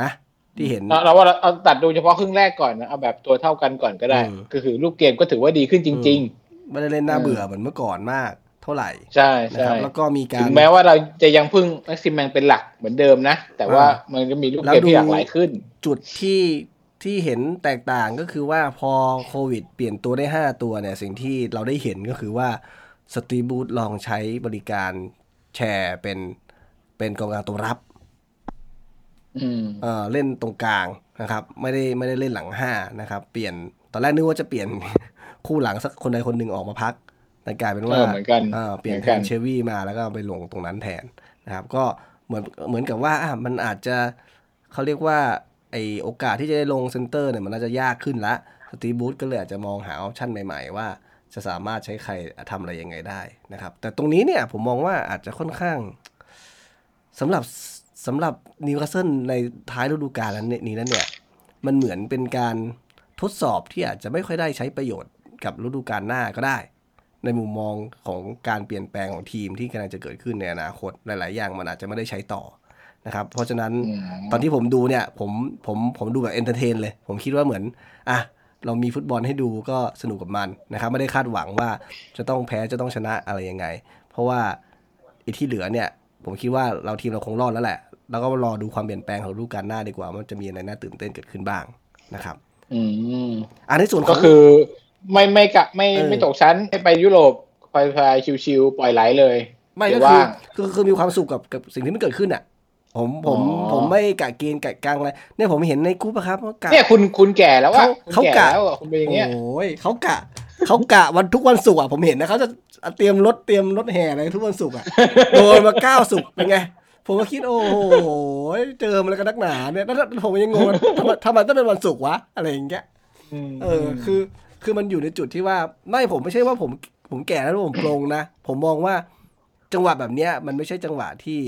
นะ ที่เห็นเราว่าเอาตัดดูเฉพาะครึ่งแรกก่อนนะเอาแบบตัวเท่ากันก่อนก็ได้ ก็คือลูกเกมก็ถือว่าดีขึ้นจริง ๆ ไม่ได้เล่นน่าเบื่อเหมือนเมื่อก่อนมาก เท่าไหร่ใช่นะใช่ครับแล้วก็มีการถึงแม้ว่าเราจะยังพึ่งแม็กซิมแมงเป็นหลักเหมือนเดิมนะ แต่ว่ามันก็มีลูกเกมที่หลากหลายขึ้น จุดที่ที่เห็นแตกต่างก็คือว่าพอโควิด เปลี่ยนตัวได้ 5 ตัวเนี่ย สิ่งที่เราได้เห็นก็คือว่าสตรีบูธลองใช้บริการแชร์เป็นเป็นกองกลางตัวรับอืมเอ่อเล่นตรงกลางนะครับ ไม่ได้ไม่ได้เล่นหลังห้านะครับ เปลี่ยนตอนแรกนึกว่าจะเปลี่ยนคู่หลังสักคนใดคนหนึ่งออกมาพัก แต่กลายเป็นว่าเออเหมือนกันอ่าเปลี่ยนเหมืแทอนกันนเชวี่มาแล้วก็ไปลงตรงนั้นแทนนะครับ ก็เหมือนเหมือนกับว่าอะมันอาจจะเขาเรียกว่าไอโอกาสที่จะได้ลงเซนเตอร์เนี่ยมันน่าจะยากขึ้นละสตีบูธก็เลยอาจจะมองหาออปชั่นใหม่ๆ ว่าจะสามารถใช้ใครทำอะไรยังไงได้นะครับ แต่ตรงนี้เนี่ยผมมองว่าอาจจะค่อนข้างสำหรับสำหรับนิวคาสเซิลในท้ายฤดูกาลนี้นั้นเนี่ย มันเหมือนเป็นการทดสอบที่อาจจะไม่ค่อยได้ใช้ประโยชน์กับฤดูกาลหน้าก็ได้ ในมุมมองของการเปลี่ยนแปลงของทีมที่กำลังจะเกิดขึ้นในอนาคตหลาย ๆ อย่างมันอาจจะไม่ได้ใช้ต่อนะครับ เพราะฉะนั้นอืมตอนที่ผมดูเนี่ยผมผมผมดูแบบ entertain เลย ผมคิดว่าเหมือนอะเรามีฟุตบอลให้ดูก็สนุกกับมันนะครับ ไม่ได้คาดหวังว่าจะต้องแพ้จะต้องชนะอะไรยังไง เพราะว่าอีกที่เหลือเนี่ย ผมคิดว่าเราทีมเราคงรอดแล้วแหละ แล้วก็รอดูความเปลี่ยนแปลงของฤดูกาลหน้าดีกว่าว่ามันจะมีอะไรน่าตื่นเต้นเกิดขึ้นบ้างนะครับ อืมอันในส่วนขก็องคือ ไม่ไม่กะไม่เออไม่ตกชั้นให้ไปยุโรปไปไปชิวๆปล่อยไหลเลย ไม่เดี๋ก็ยวคือว่างคือคือมีความสุขกับกับสิ่งที่มันเกิดขึ้นอะ ผมผมอ๋อผมไม่กะเกณฑ์กะกลางอะไรเนี่ยผมเห็นในกรุ๊ปอะครับเขากะเนี่ยคุณคุณแก่แล้วว่าเขาคุณเขาแก่กะแล้วอะคุณเป็นอย่างเงี้ยโอ้ยเขากะเขากะวันทุกวันศุกร์อะผมเห็นนะเขาจะเตรียมรถเตรียมรถแห่อะไรทุกวันศุกร์อะโดนมาเก้าศุกร์เป็นไงผมก็คิดโอ้โหเจอมันแล้วกันนักหนาเนี่ยแล้วผมยังงงว่าทำไมทำไมต้องเป็นวันศุกร์วะอะไรอย่างเงี้ยเออคือ คือมันอยู่ในจุดที่ว่าไม่ผมไม่ใช่ว่าผมผมแก่แล้วผมปรงนะ ผมมองว่าจังหวะแบบเนี้ย มันไม่ใช่จังหวะที่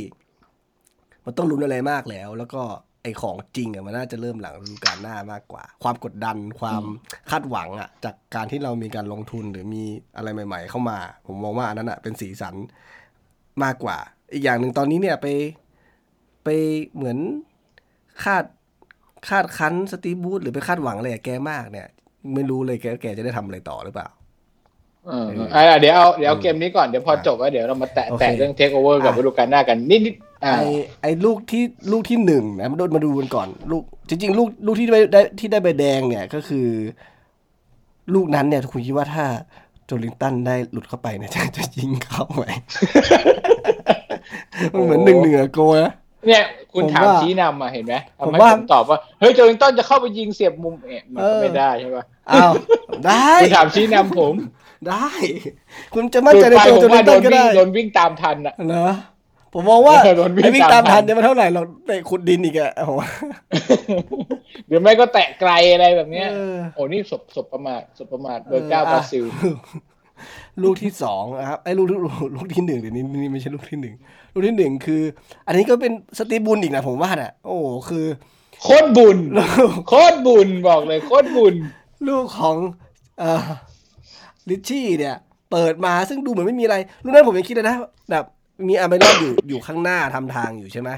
มันต้องลุ้นอะไรมากแล้ว แล้วก็ไอของจริงอะมันน่าจะเริ่มหลังฤดูกาลหน้ามากกว่า ความกดดันความคาดหวังอะจากการที่เรามีการลงทุนหรือมีอะไรใหม่ ๆ เข้ามา ผมมองว่าอันนั้นอะเป็นสีสันมากกว่า อีกอย่างหนึ่งตอนนี้เนี่ยไปไปเหมือนคาดคาดคั้นสตีบูธหรือไปคาดหวังอะไรกับแกมากเนี่ย ไม่รู้เลยแกแกจะได้ทำอะไรต่อหรือเปล่าเอออะเดี๋ยวเอาเดี๋ยวเอาเกมนี้ก่อนเดี๋ยวพอจบแล้วเดี๋ยวเรามาแตะโอเคแตะเรื่องเทคโอเวอร์กับอะฤดูกาลหน้ากันนิดนิดๆอ่าไอไอลูกที่ลูกที่หนึ่งนะมาดูมาดูกันก่อน ลูกจริง ๆ ลูกลูกที่ได้ได้ที่ได้ใบแดงเนี่ยก็คือ ลูกนั้นเนี่ยคุณคิดว่าถ้าโจลิงตันได้หลุดเข้าไปเนี่ยจะจะยิงเข้าไหมมันเหมือนหนึ่งเหนือโกนะเนี่ยคุณผมถามว่าชี้นำมาเห็นไหมผมทำให้ว่าผมตอบว่า เฮ้ยโจลิงตันจะเข้าไปยิงเสียบมุมเอ๊ะมันก็เออไม่ได้ใช่ปะ อ้าวได้คุณถามชี้นำผม ได้ คุณจะมั่นใจในไปตัวผมโจลิว่างโดตันนก็วิ่งได้โดนวิ่งตามทันอะเนอะผมมองว่าเออโดนวิ่งไอ้วิ่งตามตามทัทันนจะมาเท่าไหร่เราเตะขุดดินอีกอะโอ้โหหรือไม่ก็แตะไกลอะไรแบบเนี้ยเออโอ้นี่ศพศพประมาทศพประมาทเบอร์เก้าบราซิล ลูกที่สองนะครับไอ้ลูกลูกลูกที่หนึ่งเดี๋ยวนี้นี่ไม่ใช่ลูกที่หนึ่งลูกที่หนึ่งคือ อันนี้ก็เป็นสตีฟบุญอีกนะผมว่าน่ะ โอ้โหคือโคตรบุญโคตรบุญบอกเลยโคตรบุญ ลูกของเอ่อลิชชี่เนี่ยเปิดมาซึ่งดูเหมือนไม่มีอะไรลูกนั้นผมยังคิดเลยนะแบบมีอาร์เมรอนอยู่อยู่ข้างหน้าทำทางอยู่ใช่ไหม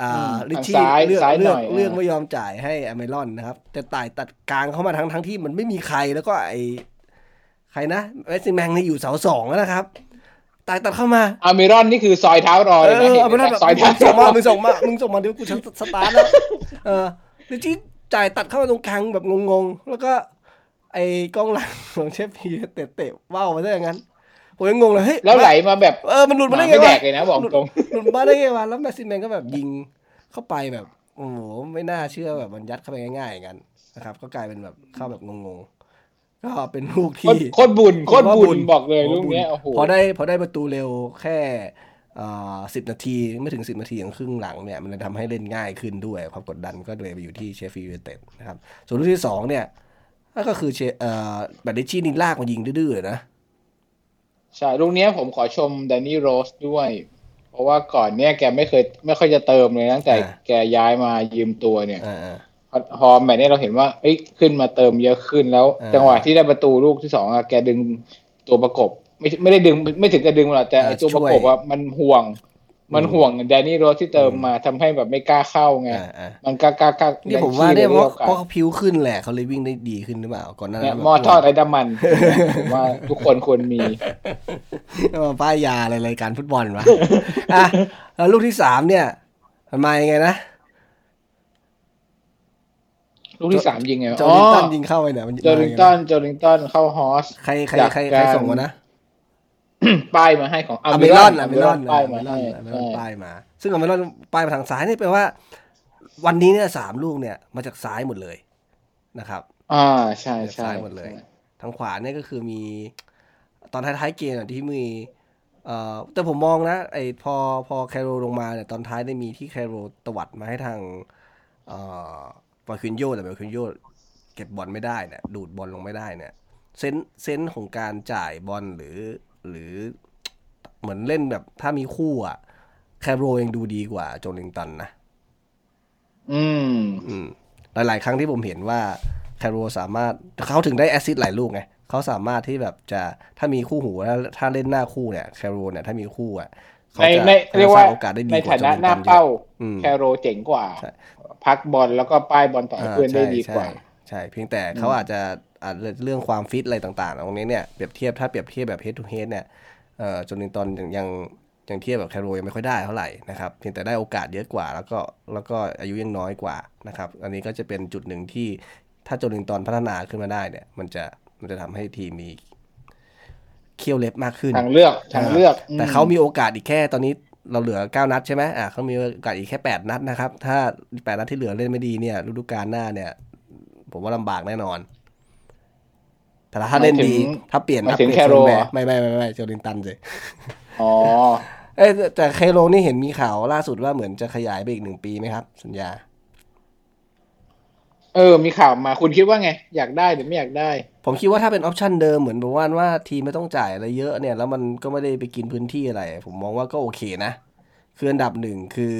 อ่าลิชชี่ทางซ้ายเลือกซ้ายหเลืน่อกอยเลือกอ่าไม่ยอมจ่ายให้อาร์เมรอนนะครับ แต่ต่ายตัดกลางเข้ามาทั้งทั้งที่มันไม่มีใครแล้วก็ไอใครนะแมสซิแมงนี่อยู่เสาสองแล้วนะครับตายตัดเข้ามาอามิรอนนี่คือซอยเท้ารอเอเลยนะอเห็นเอาไปไหมนั่นแบบซอยเท้ามึงส่งมามึงส่งมามึงส่งมาเดี๋ยวกูจะสตาร์ทแล้วเออลิชชี่ จ่ายตัดเข้ามาตรงกลางแบบงงๆ แล้วก็ ไอ้กล้องหลังของเชฟพีเตะเตะว่าวมาซะอย่างนั้นผมยังงงเลยเฮ้ยแล้วไหลมาแบบเออมันหลุดหมามาได้ไงไม่แดวะกเลยนะบอกตรงหลุดมาได้ไงวะแล้วแมสซิแมนก็แบบยิงเข้าไปแบบโอ้โหไม่น่าเชื่อแบบมันยัดเข้าไปง่ายๆอย่างนั้นนะครับ ก็กลายเป็นแบบเข้าแบบงงๆก็เป็นลูกโคที่ตรโคตรบุญโคตรบุญบอกเลยลูกเนี้ยโอ้โหพอได้พอได้ประตูเร็วแค่ สิบนาทีไม่ถึงสิบนาทีอย่างครึ่งหลังเนี่ยมันจะทำให้เล่นง่ายขึ้นด้วยความกดดันก็เลยไปอยู่ที่เชฟฟี่ยูไนเต็ดนะครับ ส่วนลูกที่สองเนี่ยก็คือเชแบบดิชี่นิลากมายิงดื้อๆนะใช่ลูกนี้ผมขอชมแดนนี่โรสด้วย เพราะว่าก่อนเนี้ยแกไม่เคยไม่ค่อยจะเติมเลยตั้งแต่แกย้ายมายืมตัวเนี่ยพอแมตช์นี้เราเห็นว่าเอ้ยขึ้นมาเติมเยอะขึ้นแล้ว จังหวะที่ได้ประตูลูกที่สองอะแกดึงตัวประกบ ไม่ไม่ได้ดึงไม่ถึงกับดึงหรอกแต่ตัวประกบว่ามันห่วง มันห่วงแดนนี่โรสที่เติมมาทำให้แบบไม่กล้าเข้าไงมันกล้ากล้ากล้านี่ผมว่าเนี่ยเพราะเพราะเขาพิ้วขึ้นแหละเขาเลยวิ่งได้ดีขึ้นหรือเปล่าก่อนหน้านั้นมอทอดไร้น้ำมันผมว่าทุกคนควรมีมาป้ายยาอะไรรายการฟุตบอลวะอะแล้วลูกที่สามเนี่ยมันมายังไงนะลูกที่สามยิงไงจอริงตันยิงเข้าไปเนี่ยจอริงตันจอริงตันเข้าฮอส ใครใครใครใครส่งมานะ ป้ายมาให้ของอเมรอนอเมรอนป้ายมาให้ป้ายมา ซึ่งอเมรอนป้ายมาทางซ้ายนี่แปลว่า วันนี้เนี่ยสามลูกเนี่ยมาจากซ้ายหมดเลยนะครับ อ่าใช่ใช่ซ้ายหมดเลย ทางขวาเนี่ยก็คือมี ตอนท้ายๆเกมที่มีเอ่อแต่ผมมองนะไอพอพอแคโรลงมาเนี่ยตอนท้ายได้มีที่แคโรตวัดมาให้ทางเอ่อบอลคินโยแต่บอลคินโยเก็บบอลไม่ได้เนี่ยดูดบอลลงไม่ได้เนี่ยเซนเซนของการจ่ายบอลหรือ หรือเหมือนเล่นแบบถ้ามีคู่อะ แคโรยังดูดีกว่าโจลิงตันนะ อืม อืม หลาย ๆ ครั้งที่ผมเห็นว่าแคโรสามารถเขาถึงได้แอซิดหลายลูกไงเขาสามารถที่แบบจะถ้ามีคู่หูแล้วถ้าเล่นหน้าคู่เนี่ยแคโรเนี่ยถ้ามีคู่อะเขาจะเรียกว่าโอกาสได้ดีกว่าในฐานะหน้าเป้าแคโรเจ๋งกว่า พักบอลแล้วก็ป้ายบอลต่อเพื่อนได้ดีกว่า ใช่ เพียงแต่เขาอาจจะอาจ เรื่องความฟิตอะไรต่างๆตรงนี้เนี่ยเปรียบเทียบถ้าเปรียบเทียบแบบ head to head เนี่ยเอ่อจนถึงตอนยังยังเทียบแบบแคโรยังไม่ค่อยได้เท่าไหร่นะครับเพียงแต่ได้โอกาสเยอะกว่า แล้วก็แล้วก็อายุยังน้อยกว่านะครับอันนี้ก็จะเป็นจุดหนึ่งที่ถ้าจนถึงตอนพัฒนาขึ้นมาได้เนี่ย มันจะมันจะทำให้ทีมมีเคี่ยวเล็บมากขึ้นทางเลือกทางเลือก แต่เขามีโอกาสอีกแค่ตอนนี้เราเหลือเก้านัดใช่ไหมอ่าเขามีโอกาสอีกแค่แปดนัดนะครับ ถ้าแปดนัดที่เหลือเล่นไม่ดีเนี่ยฤดูกาลหน้าเนี่ย ผมว่าลำบากแน่นอน แต่ถ้าเล่นดี ถ้าเปลี่ยนถ้าเปลี่ยนแคโรไม่ไม่ไม่ไม่โจลินตันเลยอ๋อเอ้แต่แคโรนี่เห็นมีข่าวล่าสุดว่าเหมือนจะขยายไปอีกหนึ่งปีไหมครับ สัญญา เออ มีข่าวมาคุณคิดว่าไง อยากได้หรือไม่อยากได้ ผมคิดว่าถ้าเป็นออปชันเดิมเหมือนบอกว่าว่าทีไม่ต้องจ่ายอะไรเยอะเนี่ย แล้วมันก็ไม่ได้ไปกินพื้นที่อะไร ผมมองว่าก็โอเคนะ คืออันดับหนึ่งคือ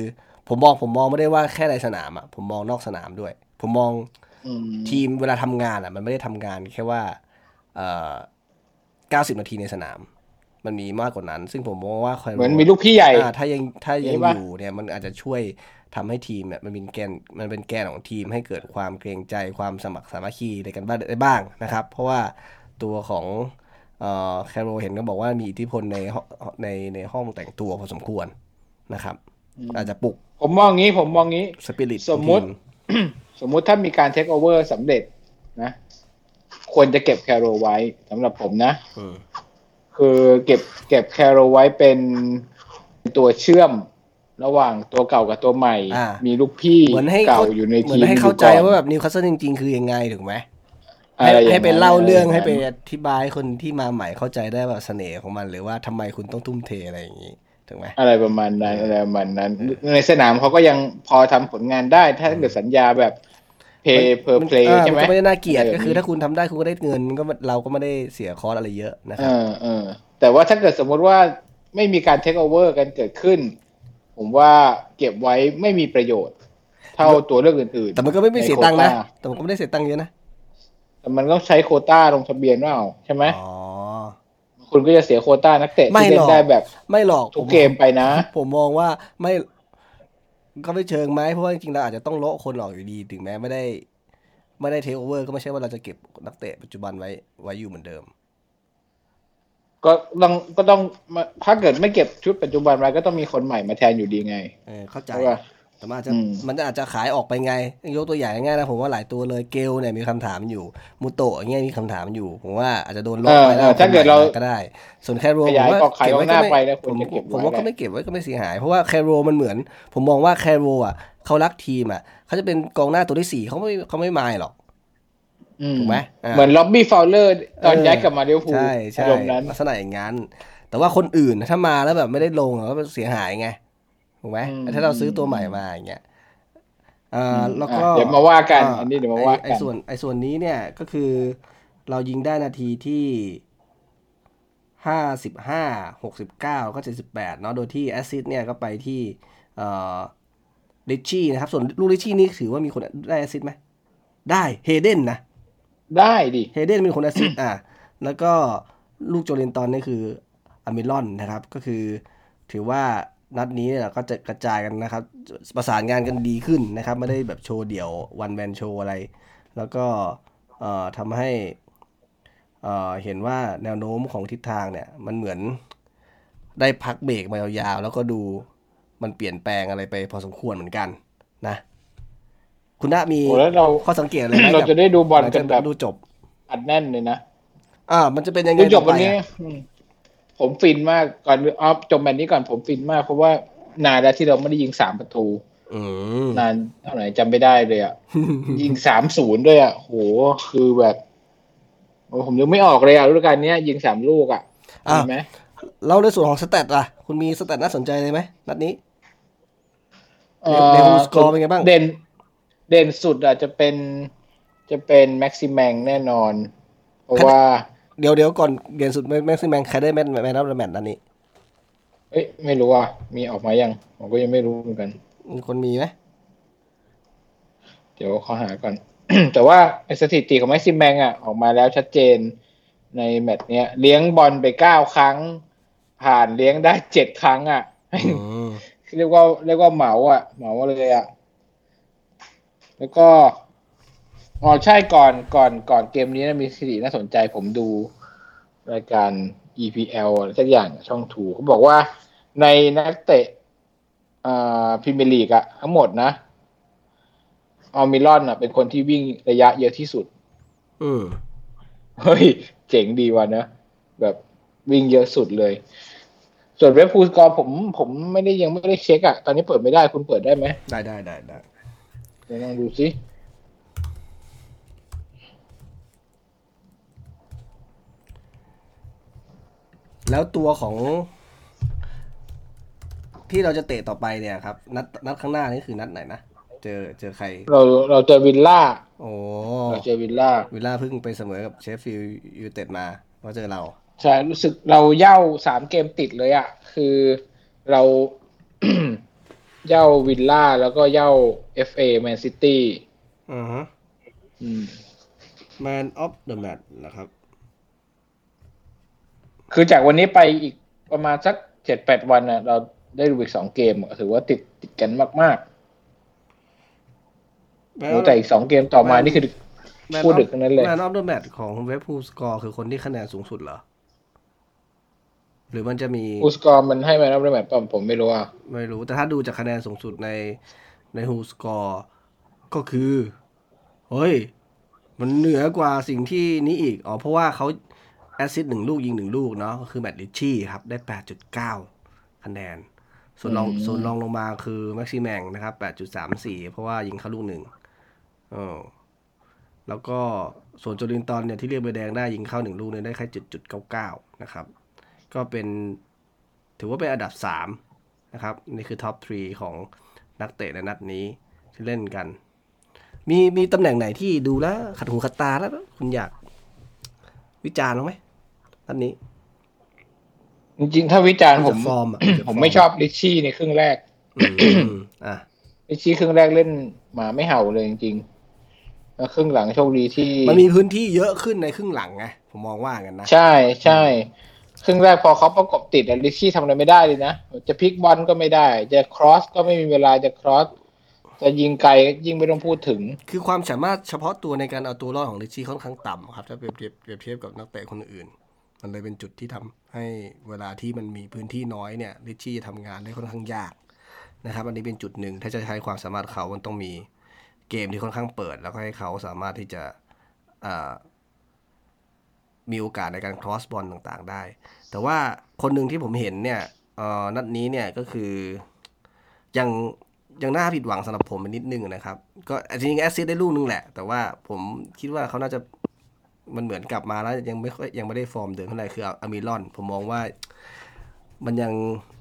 ผมมองผมมองไม่ได้ว่าแค่ในสนามอะผมมองนอกสนามด้วย ผมมองทีมเวลาทำงานอะ มันไม่ได้ทำงานแค่ว่าเอ่อ 90 นาทีในสนาม มันมีมากกว่านั้น ซึ่งผมมองว่าเหมือนมีลูกพี่ใหญ่ถ้ายังถ้ายังอยู่เนี่ยมันอาจจะช่วยทำให้ทีมเนี่ยมันเป็นแกนมันเป็นแกนของทีมให้เกิดความเกรงใจความสมัครสามัคคีในกันบ้างได้บ้างนะครับ เพราะว่าตัวของแคโรเห็นก็บอกว่ามีอิทธิพลในในในห้องแต่งตัวพอสมควรนะครับ อาจจะปลุก ผมมองงี้ผมมองงี้สปิริตสมมุติ สมมุติถ้ามีการเทคโอเวอร์สำเร็จนะ ควรจะเก็บแคโรไว้สำหรับผมนะคือเก็บเก็บแคโรไว้เป็นตัวเชื่อมระหว่างตัวเก่ากับตัวใหม่ มีลูกพี่เก่าอยู่ในทีมเหมือนให้เข้าใจว่าแบบนิวคาสเซิลจริงๆ คือยังไงถูกไหมให้ให้เป็นเล่าเรื่องให้ไปอธิบายคนที่มาใหม่เข้าใจได้แบบเสน่ห์ของมัน หรือว่าทำไมคุณต้องทุ่มเทอะไรอย่างนี้ถูกไหมอะไรประมาณนั้นอะไรประมาณนั้น ในสนามเขาก็ยังพอทำผลงานได้ ถ้าเกิดสัญญาแบบ pay per play ใช่ไหมก็ไม่ได้น่าเกลียดก็คือถ้าคุณทำได้คุณก็ได้เงินก็เราก็ไม่ได้เสียคอร์สอะไรเยอะนะครับเออแต่ว่าถ้าเกิดสมมติว่าไม่มีการเทคโอเวอร์กันเกิดขึ้น ผมว่าเก็บไว้ไม่มีประโยชน์ เท่าตัวเลือกอื่นๆ แต่มันก็ไม่ไม่เสียตังค์นะ แต่มันก็ไม่ได้เสียตังค์เยอะนะ แต่มันต้องใช้โคต้าลงทะเบียนว่าใช่ไหมอ๋อคุณก็จะเสียโคต้านักเตะที่เล่นได้แบบ ไม่หรอกทุกเกมไปนะ ผมมองว่าไม่ ก็ไม่เชิงไหมเพราะว่าจริงๆเราอาจจะต้องโละคนออกอยู่ดี ถึงแม้ไม่ได้ ไม่ได้เทคโอเวอร์ก็ไม่ใช่ว่าเราจะเก็บนักเตะปัจจุบันไว้ไว้อยู่เหมือนเดิม ก็ต้องก็ต้องถ้าเกิดไม่เก็บชุดปัจจุบันไว้ก็ต้องมีคนใหม่มาแทนอยู่ดีไง เออเข้าใจ แต่มันอาจจะมันอาจจะขายออกไปไง ยกตัวอย่างง่ายนะผมว่าหลายตัวเลยเกลเนี่ยมีคำถามอยู่มูโตะเงี้ยมีคำถามอยู่ ผมว่าอาจจะโดนลบไปแล้วถ้าเกิดเราก็ได้ ส่วนแคโรผมว่าเก็บไว้ก็ไม่ผมผมว่าก็ไม่เก็บไว้ก็ไม่เสียหาย เพราะว่าแคโรมันเหมือน ผมมองว่าแคโรอะเขารักทีมอะเขาจะเป็นกองหน้าตัวที่สี่เขาไม่เขาไม่มายหรอกถูกไหมเหมือนล็อบบี้ฟาวเลอร์ตอนย้ายกลับมาเดียวพูใช่ใช่ลักษณะอย่างนั้น แต่แต่ว่าคนอื่นถ้ามาแล้วแบบไม่ได้ลงก็เสียหายไง ถูกไหมถ้าเราซื้อตัวใหม่มาอย่างเงี้ยอ่าแล้วก็เดี๋ยวมาว่ากันอันนี้เดี๋ยวมาว่ากันไอ้ส่วนไอ้ส่วนนี้เนี่ยก็คือเรายิงได้นาทีที่ห้าสิบห้าหกสิบเก้าก็เจ็ดสิบแปดเนาะโดยที่แอซิดเนี่ยก็ไปที่เอ่อลิชี่นะครับ ส่วนลูกลิชี่นี่ถือว่ามีคนได้แอซิดไหมได้เฮเดนนะได้ดิเฮเดนเป็นคนแอซิดอะแล้วก็ลูกโจเลนตอนนี่คืออเมรอนนะครับ ก็คือถือว่า นัดนี้เนี่ยก็จะกระจายกันนะครับ ประสานงานกันดีขึ้นนะครับ ไม่ได้แบบโชว์เดี่ยววันแมนโชว์อะไร แล้วก็ทำให้เห็นว่าแนวโน้มของทิศทางเนี่ย มันเหมือนได้พักเบรกมายาวๆ แล้วก็ดูมันเปลี่ยนแปลงอะไรไปพอสมควรเหมือนกันนะ คุณน้ามีข้อสังเกตอะไรไหมเราจะได้ดูบอลกันแบบดูจบ อัดแน่นเลยนะ อ่า มันจะเป็นยังไงดูจบวันนี้ ผมฟินมากก่อนออฟจบแมตช์นี้ก่อนผมฟินมาก เพราะว่านานแล้วที่เราไม่ได้ยิงสามประตูนานเท่าไหร่จำไม่ได้เลยอะยิงสามศูนย์ด้วยอะโหคือแบบผมยังไม่ออกเลยอะฤดูกาลนี้ยิงสามลูกอะใช่ไหมเราในส่วนของ stat อะ คุณมี stat น่าสนใจเลยไหมนัดนี้เดนสกอร์เป็นไงบ้างเด่นเด่นสุดอะจะเป็นจะเป็นแม็กซิแมงแน่นอน เพราะว่า เดี๋ยวเดี๋ยวก่อนเด่นสุดแม็กซิแมงใครได้แมตช์แมตช์รับแมตช์นันนี้ เอ้ยไม่รู้อะมีออกมายังผมก็ยังไม่รู้เหมือนกันมีคนมีไหมเดี๋ยวขอหาก่อน แต่ว่าสถิติของแม็กซิมแมงอะออกมาแล้วชัดเจนในแมตช์เนี้ย เลี้ยงบอลไปเก้าครั้ง ผ่านเลี้ยงได้เจ็ดครั้ง อะเรียกว่าเรียกว่าเหมาอะเหมาเลยอะแล้วก็ อ๋อใช่ก่อนก่อนก่อนเกมนี้นะมีสถิติน่าสนใจผมดูรายการ EPL อะไรสักอย่างช่องทูเขาบอกว่าในนักเตะอ่าพรีเมียร์ลีกอะทั้งหมดนะออมิลอนอะเป็นคนที่วิ่งระยะเยอะที่สุดอืมเฮ้ย เจ๋งดีว่ะนะ แบบวิ่งเยอะสุดเลย ส่วนเว็บฟูสกอร์ผมผมไม่ได้ยังไม่ได้เช็คอะตอนนี้เปิดไม่ได้คุณเปิดได้ไหม ได้ได้ได้ได้เดี๋ยวลองดูสิ แล้วตัวของที่เราจะเตะต่อไปเนี่ยครับ นัดนัดข้างหน้านี่คือนัดไหนนะ เจอเจอใคร เราเราเจอวิลล่าโอ้เราเจอวิลล่าวิลล่าเพิ่งไปเสมอกับเชฟฟิลด์ยูเต็ดมาก็เจอเราใช่รู้สึกเราเหย้าสามเกมติดเลยอะคือเราเหย้าวิลล่าแล้วก็เหย้าเอฟเอแมนซิตี้อือฮะ man of the match นะครับ คือจากวันนี้ไปอีกประมาณสักเจ็ดแปดวันนะเราได้ดูอีกสองเกมถือว่าติดติดกันมากโอ้แต่อีกสองเกมต่อมานี่คือพูดดึกนั้นเลยแมนออฟเดอะแมตของเว็บพูสกอร์คือคนที่คะแนนสูงสุดเหรอ หรือมันจะมีพูสกอร์มันให้แมนออฟเดอะแมตป่ะผมไม่รู้อะ ไม่รู้ แต่ถ้าดูจากคะแนนสูงสุดในในฮูสกอร์ก็คือ เฮ้ย มันเหนือกว่าสิ่งที่นี้อีก อ๋อ เพราะว่าเขา assist หนึ่งลูกยิงหนึ่งลูกเนาะก็คือแมตต์ลิชชี่ครับ ได้แปดจุดเก้าคะแนน ส่วนรองส่วนรองลงมาคือแม็กซิแมงนะครับแปดจุดสามสี่เพราะว่ายิงเข้าลูกหนึ่งออแล้วก็ส่วนโจลินตอนเนี่ยที่เรียกใบแดงได้ยิงเข้าหนึ่งลูกเนี่ยได้แค่จุดจุดเก้าเก้านะครับ ก็เป็นถือว่าเป็นอันดับสามนะครับ นี่คือ top three ของนักเตะในนัดนี้ที่เล่นกัน มีมีตำแหน่งไหนที่ดูแล้วขัดหูขัดตาแล้วคุณอยากวิจารณ์ไหม นัดนี้ จริงๆ ถ้าวิจารณ์ผม ผมไม่ชอบลิชชี่ในครึ่งแรกอะลิชชี่ครึ่งแรกเล่นมาไม่เห่าเลยจริงๆแล้วครึ่งหลังโชคดีที่ มันมีพื้นที่เยอะขึ้นในครึ่งหลังไงผมมองว่ากันนะใช่ใช่ครึ่งแรกพอเขาประกบติดลิชี่ทำอะไรไม่ได้เลยนะจะพลิกบอลก็ไม่ได้ จะครอสก็ไม่มีเวลาจะครอสจะยิงไกลยิงไม่ต้องพูดถึง คือความสามารถเฉพาะตัวในการเอาตัวรอดของลิชี่ค่อนข้างต่ำครับ ถ้าเปรียบเทียบเปรียบเทียบกับนักเตะคนอื่น มันเลยเป็นจุดที่ทำให้เวลาที่มันมีพื้นที่น้อยเนี่ยลิชชี่จะทำงานได้ค่อนข้างยากนะครับอันนี้เป็นจุดหนึ่งถ้าจะใช้ความสามารถเขามันต้องมีเกมที่ค่อนข้างเปิด แล้วก็ให้เขาสามารถที่จะมีโอกาสในการ cross บอลต่างๆ ได้ แต่ว่าคนหนึ่งที่ผมเห็นเนี่ยนัดนี้เนี่ยก็คือยังยังน่าผิดหวังสำหรับผมนิดนึงนะครับ ก็จริงๆแอสซิสได้ลูกนึงแหละ แต่ว่าผมคิดว่าเขาน่าจะ มันเหมือนกลับมาแล้วยังไม่ค่อยยังไม่ได้ฟอร์มเดิมเท่าไหร่คืออามิรอน ผมมองว่า มันยัง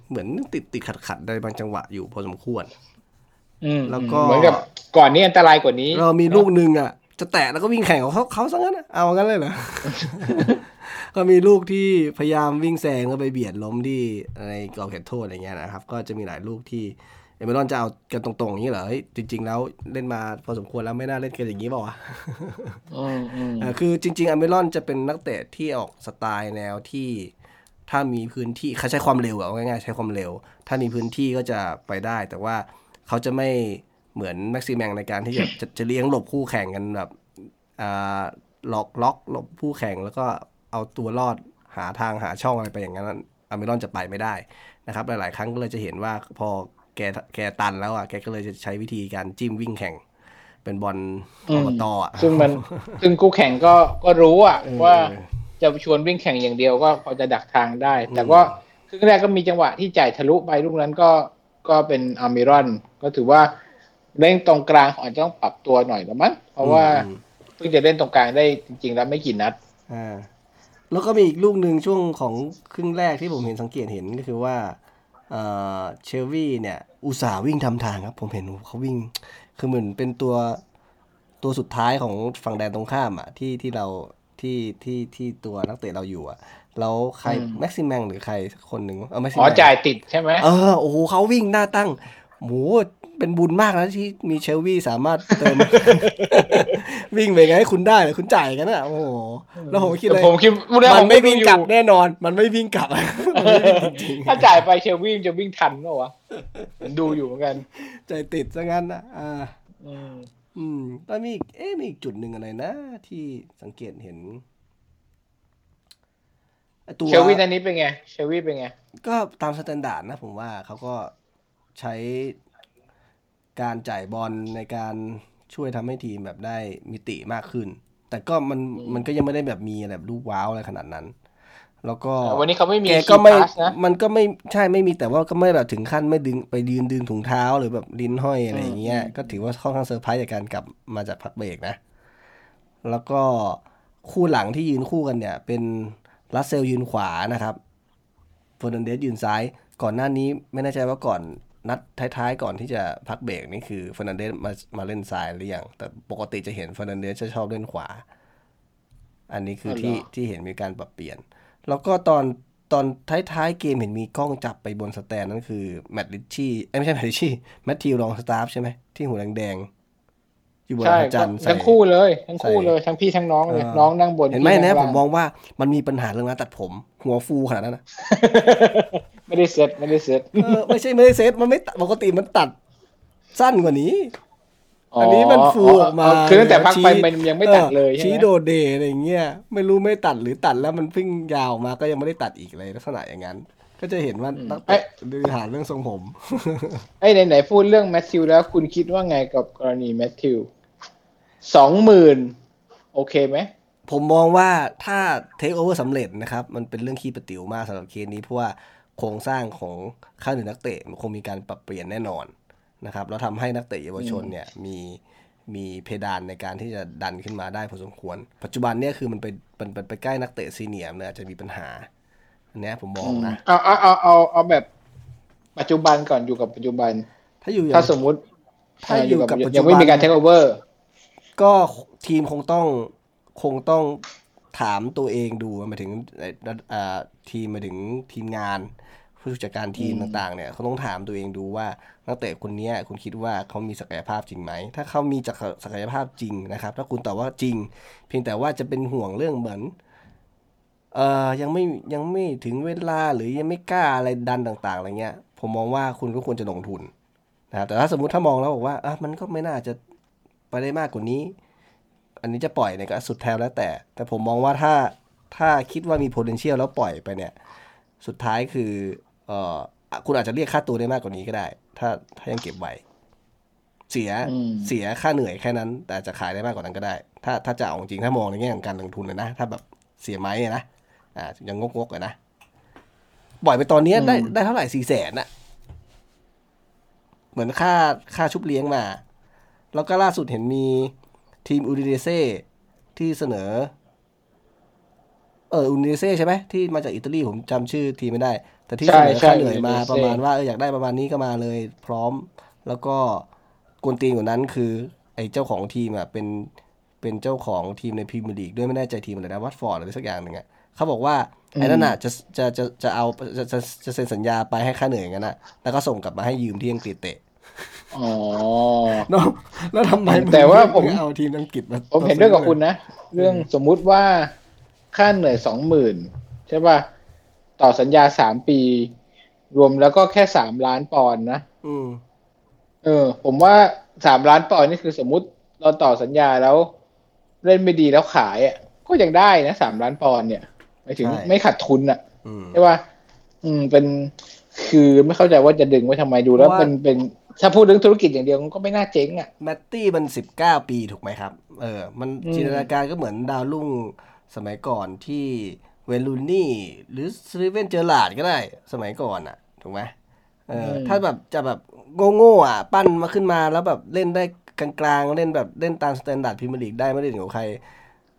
เหมือนติดติดขัดขัดในบางจังหวะอยู่พอสมควรอืมแล้วก็เหมือนกับก่อนนี้อันตรายกว่านี้ เรามีลูกหนึ่งอะ จะแตะแล้วก็วิ่งแข่งของเขาเขาซะงั้นอะเอางั้นเลยเหรอก็มีลูกที่พยายามวิ่งแซงก็ไปเบียดล้มที่ในกรอบเขตโทษอะไรเงี้ยนะครับ ก็จะมีหลายลูกที่ เอเมรอนจะเอากันตรงๆอย่างนี้เหรอเฮ้ยจริง ๆ แล้วเล่นมาพอสมควรแล้วไม่น่าเล่นกันอย่างนี้เปล่าวะอืมอืมอ่าคือจริงๆอเมรอนจะเป็นนักเตะที่ออกสไตล์แนวที่ถ้ามีพื้นที่เขาใช้ความเร็วอะเอาง่ายๆใช้ความเร็ว ถ้ามีพื้นที่ก็จะไปได้ แต่ว่าเขาจะไม่เหมือนแม็กซิแมงในการที่จะจะจะเลี้ยงหลบคู่แข่งกันแบบอ่าล็อกล็อกหลบคู่แข่งแล้วก็เอาตัวรอดหาทางหาช่องอะไรไปอย่างนั้นอเมรอนจะไปไม่ได้นะครับ หลายๆ ครั้งก็เลยจะเห็นว่าพอ แกแกตันแล้วอะแกก็เลยจะใช้วิธีการจิ้มวิ่งแข่ง เป็นบอลอบตอะซึ่งมันซึ่งคู่แข่งก็ก็รู้อะเออว่าจะชวนวิ่งแข่งอย่างเดียวก็พอจะดักทางได้ แต่ว่าครึ่งแรกก็มีจังหวะที่จ่ายทะลุไปลูกนั้นก็ก็เป็นอามิรอน ก็ถือว่าเล่นตรงกลางอาจจะต้องปรับตัวหน่อยแล้วมั้งเพราะว่าอืมเพิ่งจะเล่นตรงกลางได้จริง ๆ แล้วไม่กี่นัดอ่าแล้วก็มีอีกลูกหนึ่งช่วงของครึ่งแรกที่ผมเห็นสังเกตเห็นก็คือว่า เอ่อเชลวี่เนี่ย อุตส่าห์วิ่งทำทางครับ ผมเห็นเขาวิ่ง คือเหมือนเป็นตัวตัวสุดท้ายของฝั่งแดนตรงข้ามอะที่ที่เราที่ที่ที่ตัวนักเตะเราอยู่อะแล้วใครอืมแม็กซิมแมงหรือใครสักคนหนึ่งเออแม็กซิมอ๋อแมงจ่ายติดใช่ไหมเออโอ้โหเขาวิ่งหน้าตั้ง โหเป็นบุญมากนะที่มีเชลวี่สามารถเติม วิ่งไปไงให้คุณได้เลยคุณจ่ายกันอะโอ้โหแล้วผมก็คิดเลยผมคิดว่ามัผนไม่วิ่งกลับดูอยู่แน่นอน มันไม่วิ่งกลับมันไม่วิ่งจริงถ้าจ่ายไปเชลวี่มันจะวิ่งทันเปล่าวะผมดูอยู่เหมือนกันๆใจติดซะงั้นนะอ่าอืมอืมแล้วมีอีกเอ๊ะมีอีกจุดหนึ่งอะไรนะ ที่สังเกตเห็นไอ้ตัวเชลวี่นันนี้เป็นไงเชลวี่เป็นไง ก็ตาม standard นะผมว่าเขาก็ ใช้การจ่ายบอลในการช่วยทำให้ทีมแบบได้มิติมากขึ้น แต่ก็มันมันก็ยังไม่ได้แบบมีอะไรแบบลูกว้าวอะไรขนาดนั้น แล้วก็วันนี้เขาไม่มีแกก็ไม่ key pass นะมันก็ไม่ใช่ไม่มีแต่ว่าก็ไม่แบบถึงขั้นไม่ดึงไปยืนดึงถุงเท้าหรือแบบลิ้นห้อยอะไรอย่างเงี้ยอืมก็ถือว่าค่อนข้างเซอร์ไพรส์จากการกลับมาจากพักเบรกนะ แล้วก็คู่หลังที่ยืนคู่กันเนี่ย เป็นรัสเซลยืนขวานะครับเฟอร์นันเดสยืนซ้าย ก่อนหน้านี้ไม่แน่ใจว่าก่อน นัดท้ายๆ ก่อนที่จะพักเบรกนี่คือเฟอร์นันเดสมามาเล่นซ้ายหรือยังแต่ปกติจะเห็นเฟอร์นันเดสจะชอบเล่นขวา อันนี้คืออ๋อเหรอที่ที่เห็นมีการปรับเปลี่ยน แล้วก็ตอนตอนท้ายๆเกมเห็นมีกล้องจับไปบน stand นั่นคือแมตต์ ริตชี่เอ้ยไม่ใช่แมตต์ ริตชี่แมตตี้ ลองสตาฟฟ์ใช่ไหมที่หัวแดงๆ อยู่บนใช่พระจันทร์ใส่ทั้งคู่เลย ทั้งคู่ใส่เลยทั้งพี่ทั้งน้องเลยเออน้องนั่งบนเห็นไหมพี่นะงผมล่างมองว่ามันมีปัญหาเรื่องการตัดผม หัวฟูขนาดนั้นนะไม่ได้เซ็ตไม่ได้เซ็ตเออไม่ใช่ไม่ได้เซตมันไม่ตัดปกติมันตัดสั้นกว่านี้อันนี้มันฟูออกมาคือตั้งแต่พักไปชี้มันยังไม่ตัดเลยออใช่ชี้ไหมโดเดอะไรอย่างเงี้ยไม่รู้ไม่ตัดหรือตัดแล้วมันเพิ่งยาวมาก็ยังไม่ได้ตัดอีกเลยลักษณะอย่างนั้น ก็จะเห็นว่านักเตะดือหาเรื่องทรงผม ไอ้ยไหนๆพูดเรื่องแมทธิวแล้วคุณคิดว่าไงกับกรณีแมทธิวสองหมื่นโอเคไหม ผมมองว่าถ้าเทคโอเวอร์สำเร็จนะครับ มันเป็นเรื่องขี้ประติ๋วมากสำหรับเคสนี้ เพราะว่าโครงสร้างของค่าเหนื่อยนักเตะมันคงมีการปรับเปลี่ยนแน่นอนนะครับแล้วทำให้นักเตะเยาวชนเนี่ยมีมีเพดานในการที่จะดันขึ้นมาได้พอสมควร ปัจจุบันเนี่ยคือมันไปมันไปไปใกล้นักเตะซีเนียร์เนี่ยอาจจะมีปัญหา อันเนี้ยผมมองนะเอาเอาเอาเอาเอาแบบปัจจุบันก่อนอยู่กับปัจจุบัน ถ้าอยู่อย่าถ้างสมมุติ ถ้าอยู่กับปัจจุบันยังไม่มีการเทคโอเวอร์ ก็ทีมคงต้องคงต้องถามตัวเองดูหมายถึงเอ่ออ่าทีมหมายถึงทีมงาน ผู้จัดการทีมต่างๆ เนี่ยเขาต้องถามตัวเองดูว่านักเตะคนเนี้ยคุณคิดว่าเขามีศักยภาพจริงไหม ถ้าเขามีจักศักยภาพจริงนะครับ ถ้าคุณตอบว่าจริง เพียงแต่ว่าจะเป็นห่วงเรื่องเหมือน เอ่อยังไม่ยังไม่ถึงเวลาหรือยังไม่กล้าอะไรดันต่าง ๆอะไรเงี้ย ผมมองว่าคุณก็ควรจะลงทุนนะครับแต่ถ้าสมมุติถ้ามองแล้วบอกว่าอะมันก็ไม่น่าจะไปได้มากกว่านี้ อันนี้จะปล่อยเนี่ยก็สุดแท้แล้วแต่ แต่ผมมองว่าถ้าถ้าคิดว่ามี potential แล้วปล่อยไปเนี่ย สุดท้ายคือเอ่ออะคุณอาจจะเรียกค่าตัวได้มากกว่านี้ก็ได้ ถ้าถ้ายังเก็บไว้เสียอืมเสียค่าเหนื่อยแค่นั้น แต่จะขายได้มากกว่านั้นก็ได้ ถ้าถ้าจะเอาจริงถ้ามองในแง่ของการลงทุนเลยนะถ้าแบบเสียไหมอะนะ อ่ายังงกๆเลยนะปล่อยไปตอนเนี้ยได้ได้เท่าไหร่สี่แสนอะเหมือนค่าค่าชุบเลี้ยงมา แล้วก็ล่าสุดเห็นมีทีมอูดิเนเซ่ที่เสนอ เอออูดิเนเซ่ใช่ไหมที่มาจากอิตาลีผมจำชื่อทีมไม่ได้ แต่ที่เสนอค่าเหนื่อยมาประมาณว่าเอออยากได้ประมาณนี้ก็มาเลย พร้อม แล้วก็กวนตีนกว่านั้นคือ ไอ้เจ้าของทีมอะเป็นเป็นเจ้าของทีมในพรีเมียร์ลีกด้วยไม่แน่ใจทีมอะไรนะวัตฟอร์ดอะไรสักอย่างหนึ่งอะ เขาบอกว่าไอ้นั่นอะจะจะจะจะเอาจะจะจะเซ็นสัญญาไปให้ค่าเหนื่อยงั้นอะแล้วก็ส่งกลับมาให้ยืมที่อังกฤษเตะอ๋อแล้วทำไมแต่ว่าผมเอาทีมอังกฤษมาผมเห็นด้วยกับคุณนะ เรื่องสมมุติว่าค่าเหนื่อยสองหมื่นใช่ป่ะต่อสัญญาสามปี รวมแล้วก็แค่สามล้านปอนด์นะอืมเออ ผมว่าสามล้านปอนด์นี่คือสมมุติเราต่อสัญญาแล้ว เล่นไม่ดีแล้วขายอะก็ยังได้นะสามล้านปอนด์เนี่ย ไม่ถึงไม่ขาดทุนอะใช่ป่ะอืมเป็นคือไม่เข้าใจว่าจะดึงไว้ทำไมดูแล้วเป็นเป็นถ้าพูดถึงธุรกิจอย่างเดียวก็ไม่น่าเจ๊งอะแมตตี้มันสิบเก้าปีถูกไหมครับ เออ มันจินตนาการก็เหมือนดาวรุ่งสมัยก่อนที่เวลูนี่ หรือสตีเวนเจอร์ราร์ดก็ได้ สมัยก่อนอะ ถูกไหมเออ ถ้าแบบจะแบบโง่ๆอะ ปั้นมาขึ้นมาแล้วแบบเล่นได้กลางๆ เล่นแบบเล่นตาม standard พรีเมียร์ลีกได้ไม่ได้ถึงกับใคร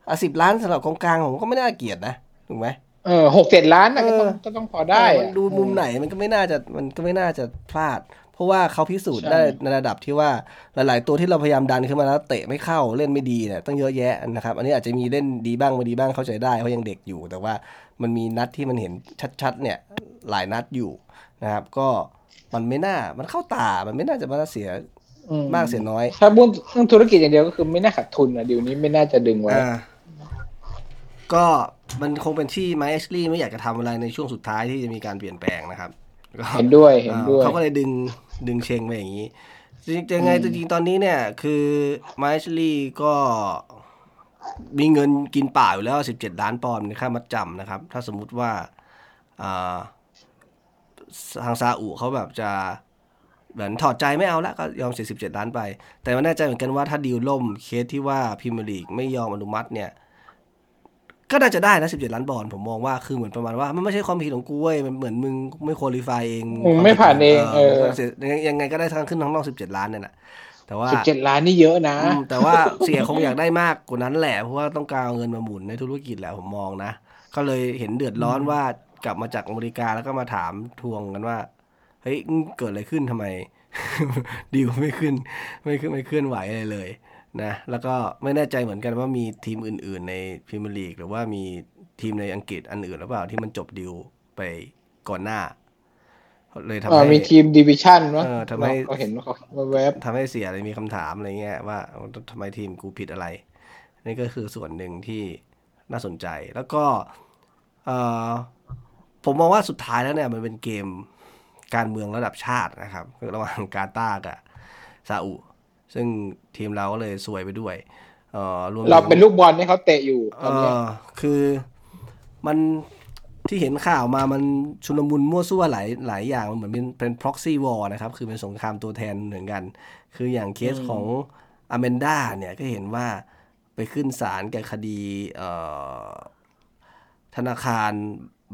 อะสิบล้านสำหรับกองกลางผมก็ไม่น่าเกลียดนะ ถูกไหมเออหกเจ็ดล้านนะก็ต้องก็ต้องพอได้มันดูมุมไหนมันก็ไม่น่าจะมันก็ไม่น่าจะพลาด เพราะว่าเขาพิสูจน์ได้ในระดับที่ว่าหลาย ๆ ตัวที่เราพยายามดันขึ้นมาแล้วเตะไม่เข้าเล่นไม่ดีเนี่ยต้องเยอะแยะนะครับ อันนี้อาจจะมีเล่นดีบ้างไม่ดีบ้างเข้าใจได้เพราะยังเด็กอยู่ แต่ว่ามันมีนัดที่มันเห็นชัด ๆ เนี่ยหลายนัดอยู่นะครับ ก็มันไม่น่ามันเข้าตามันไม่น่าจะมาเสียมากเสียน้อย ถ้าบุ้นเรื่องธุรกิจอย่างเดียวก็คือไม่น่าขาดทุนอะเดี๋ยวนี้ไม่น่าจะดึงไว้ ก็มันคงเป็นที่ไมเอชลี่ไม่อยากจะทำอะไรในช่วงสุดท้ายที่จะมีการเปลี่ยนแปลงนะครับเห็นด้วยเห็นด้วยเขาก็เลยดึงดึงเชงไปอย่างนี้จริงยังไงจริงตอนนี้เนี่ย คือไมเอชลี่ก็มีเงินกินป่าอยู่แล้วสิบเจ็ดล้านปอนด์ในค่ามัดจำนะครับ ถ้าสมมุติว่าทางซาอุเขาแบบจะเหมือนถอดใจไม่เอาละก็ยอมเสียสิบเจ็ดล้านไป แต่ไม่แน่ใจเหมือนกันว่าถ้าดีลล่มเคสที่ว่าพิมลีกไม่ยอมอนุมัติเนี่ย ก็น่าจะได้นะสิบเจ็ดล้านบอลผมมองว่าคือเหมือนประมาณว่า มันไม่ใช่ความผิดของกูเว้ยมันเหมือนมึงไม่คุริฟายเองไม่ผ่านเองเออยังไงก็ได้ทั้งขึ้นทั้งนอกสิบเจ็ดล้านเนี่ยแหละแต่ว่าสิบเจ็ดล้านนี่เยอะนะ แต่ว่าเสียคงอยากได้มากกว่านั้นแหละเพราะว่าต้องการเอาเงินมาหมุนในธุรกิจแหละผมมองนะก็เลยเห็นเดือดร้อนว่ากลับมาจากอเมริกาแล้วก็มาถามทวงกันว่าเฮ้ยเกิดอะไรขึ้นทำไมดีกว่าไม่ขึ้น ไม่ขึ้นไม่เคลื่อนไหวอะไรเลย นะแล้วก็ไม่แน่ใจเหมือนกันว่ามีทีมอื่น ๆ ในพรีเมียร์ลีกหรือว่ามีทีมในอังกฤษอันอื่นหรือเปล่าที่มันจบดิวไปก่อนหน้า เลยทำให้มีทีมดิวิชั่นวะทำให้เห็นว่าแวบทำให้เสียอะไรมีคำถามอะไรเงี้ยว่าทำไมทีมกูผิดอะไร นี่ก็คือส่วนหนึ่งที่น่าสนใจแล้วก็ผมมองว่าสุดท้ายแล้วเนี่ยมันเป็นเกมการเมืองระดับชาตินะครับ ระหว่างกาตาร์กับซาอุ ซึ่งทีมเราก็เลยสวยไปด้วยเออรวมเราเป็นลูกบอลที่เขาเตะอยู่ตอนนี้คือมันที่เห็นข่าวมามันชุลมุนมั่วซั่วหลายหลายอย่างมันเหมือนเป็นเป็น proxy war นะครับ คือเป็นสงครามตัวแทนเหมือนกัน คืออย่างเคสของอเมนดาเนี่ยก็เห็นว่าไปขึ้นศาลกับคดีธนาคาร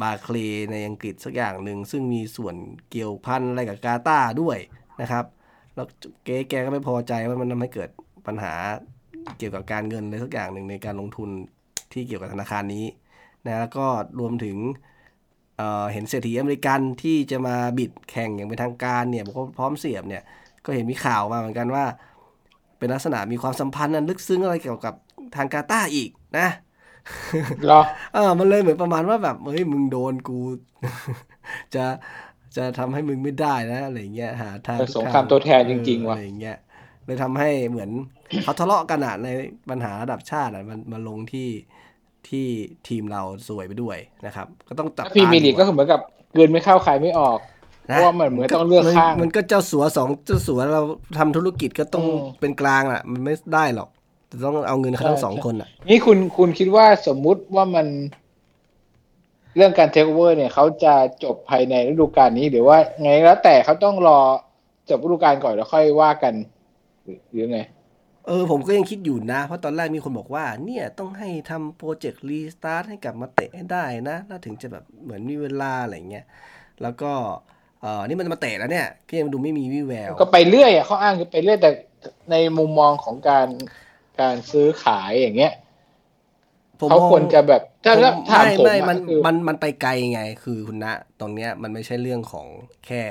บาเคลในอังกฤษสักอย่างหนึ่ง ซึ่งมีส่วนเกี่ยวพันอะไรกับกาตาด้วยนะครับ แล้วเก๊แกก็ไม่พอใจว่ามันทำให้เกิดปัญหาเกี่ยวกับการเงินอะไรสักอย่างหนึ่งในการลงทุนที่เกี่ยวกับธนาคารนี้นะแล้วก็รวมถึงเเห็นเศรษฐีอเมริกันที่จะมาบิดแข่งอย่างเป็นทางการเนี่ยบอกว่าพร้อมเสียบเนี่ยก็เห็นมีข่าวมาเหมือนกันว่า เป็นลักษณะมีความสัมพันธ์นั้นลึกซึ้งอะไรเกี่ยวกับทางกาตาอีกนะหรอเออมันเลยเหมือนประมาณว่าแบบเฮ้ยมึงโดนกู จะ จะทำให้มึงไม่ได้นะอะไรเงี้ยหาทางสงครามตัวแทนจริงๆว่ะอะไรเงี้ยเลยทำให้เหมือนเขาทะเลาะกันอะในปัญหาระดับชาติอะมันมาลงที่ที่ทีมเราสวยไปด้วยนะครับ ก็ต้องจับพีมีลีกก็เหมือนกับเกินไม่เข้าใครไม่ออกเพราะว่ามันเหมือนต้องเลือกข้างมันก็เจ้าสัวสองเจ้าสัวเราทำธุรกิจก็ต้องเป็นกลางอะ มันไม่ได้หรอกต้องเอาเงินเขาทั้งสองคนอะนี่คุณคุณคิดว่าสมมุติว่ามัน เรื่องการเทคโอเวอร์เนี่ยเขาจะจบภายในฤดูกาลนี้หรือว่าไงแล้วแต่เขาต้องรอจบฤดูกาลก่อนแล้วค่อยว่ากันหรือไง เออ ผมก็ยังคิดอยู่นะ เพราะตอนแรกมีคนบอกว่า เนี่ยต้องให้ทำโปรเจกต์รีสตาร์ทให้กลับมาเตะให้ได้นะน่าถึงจะแบบเหมือนมีเวลาอะไรเงี้ยแล้วก็เออนี่มันมาเตะแล้วเนี่ยก็ยังดูไม่มีวิแวว ก็ไปเรื่อยอะเขาอ้างคือไปเรื่อยแต่ในมุมมองของการการซื้อขายอย่างเงี้ย เขาควรจะแบบถ้าถามผมไม่มันมันมันไปไกลไง คือคุณณตรงเนี้ยมันไม่ใช่เรื่องของแค่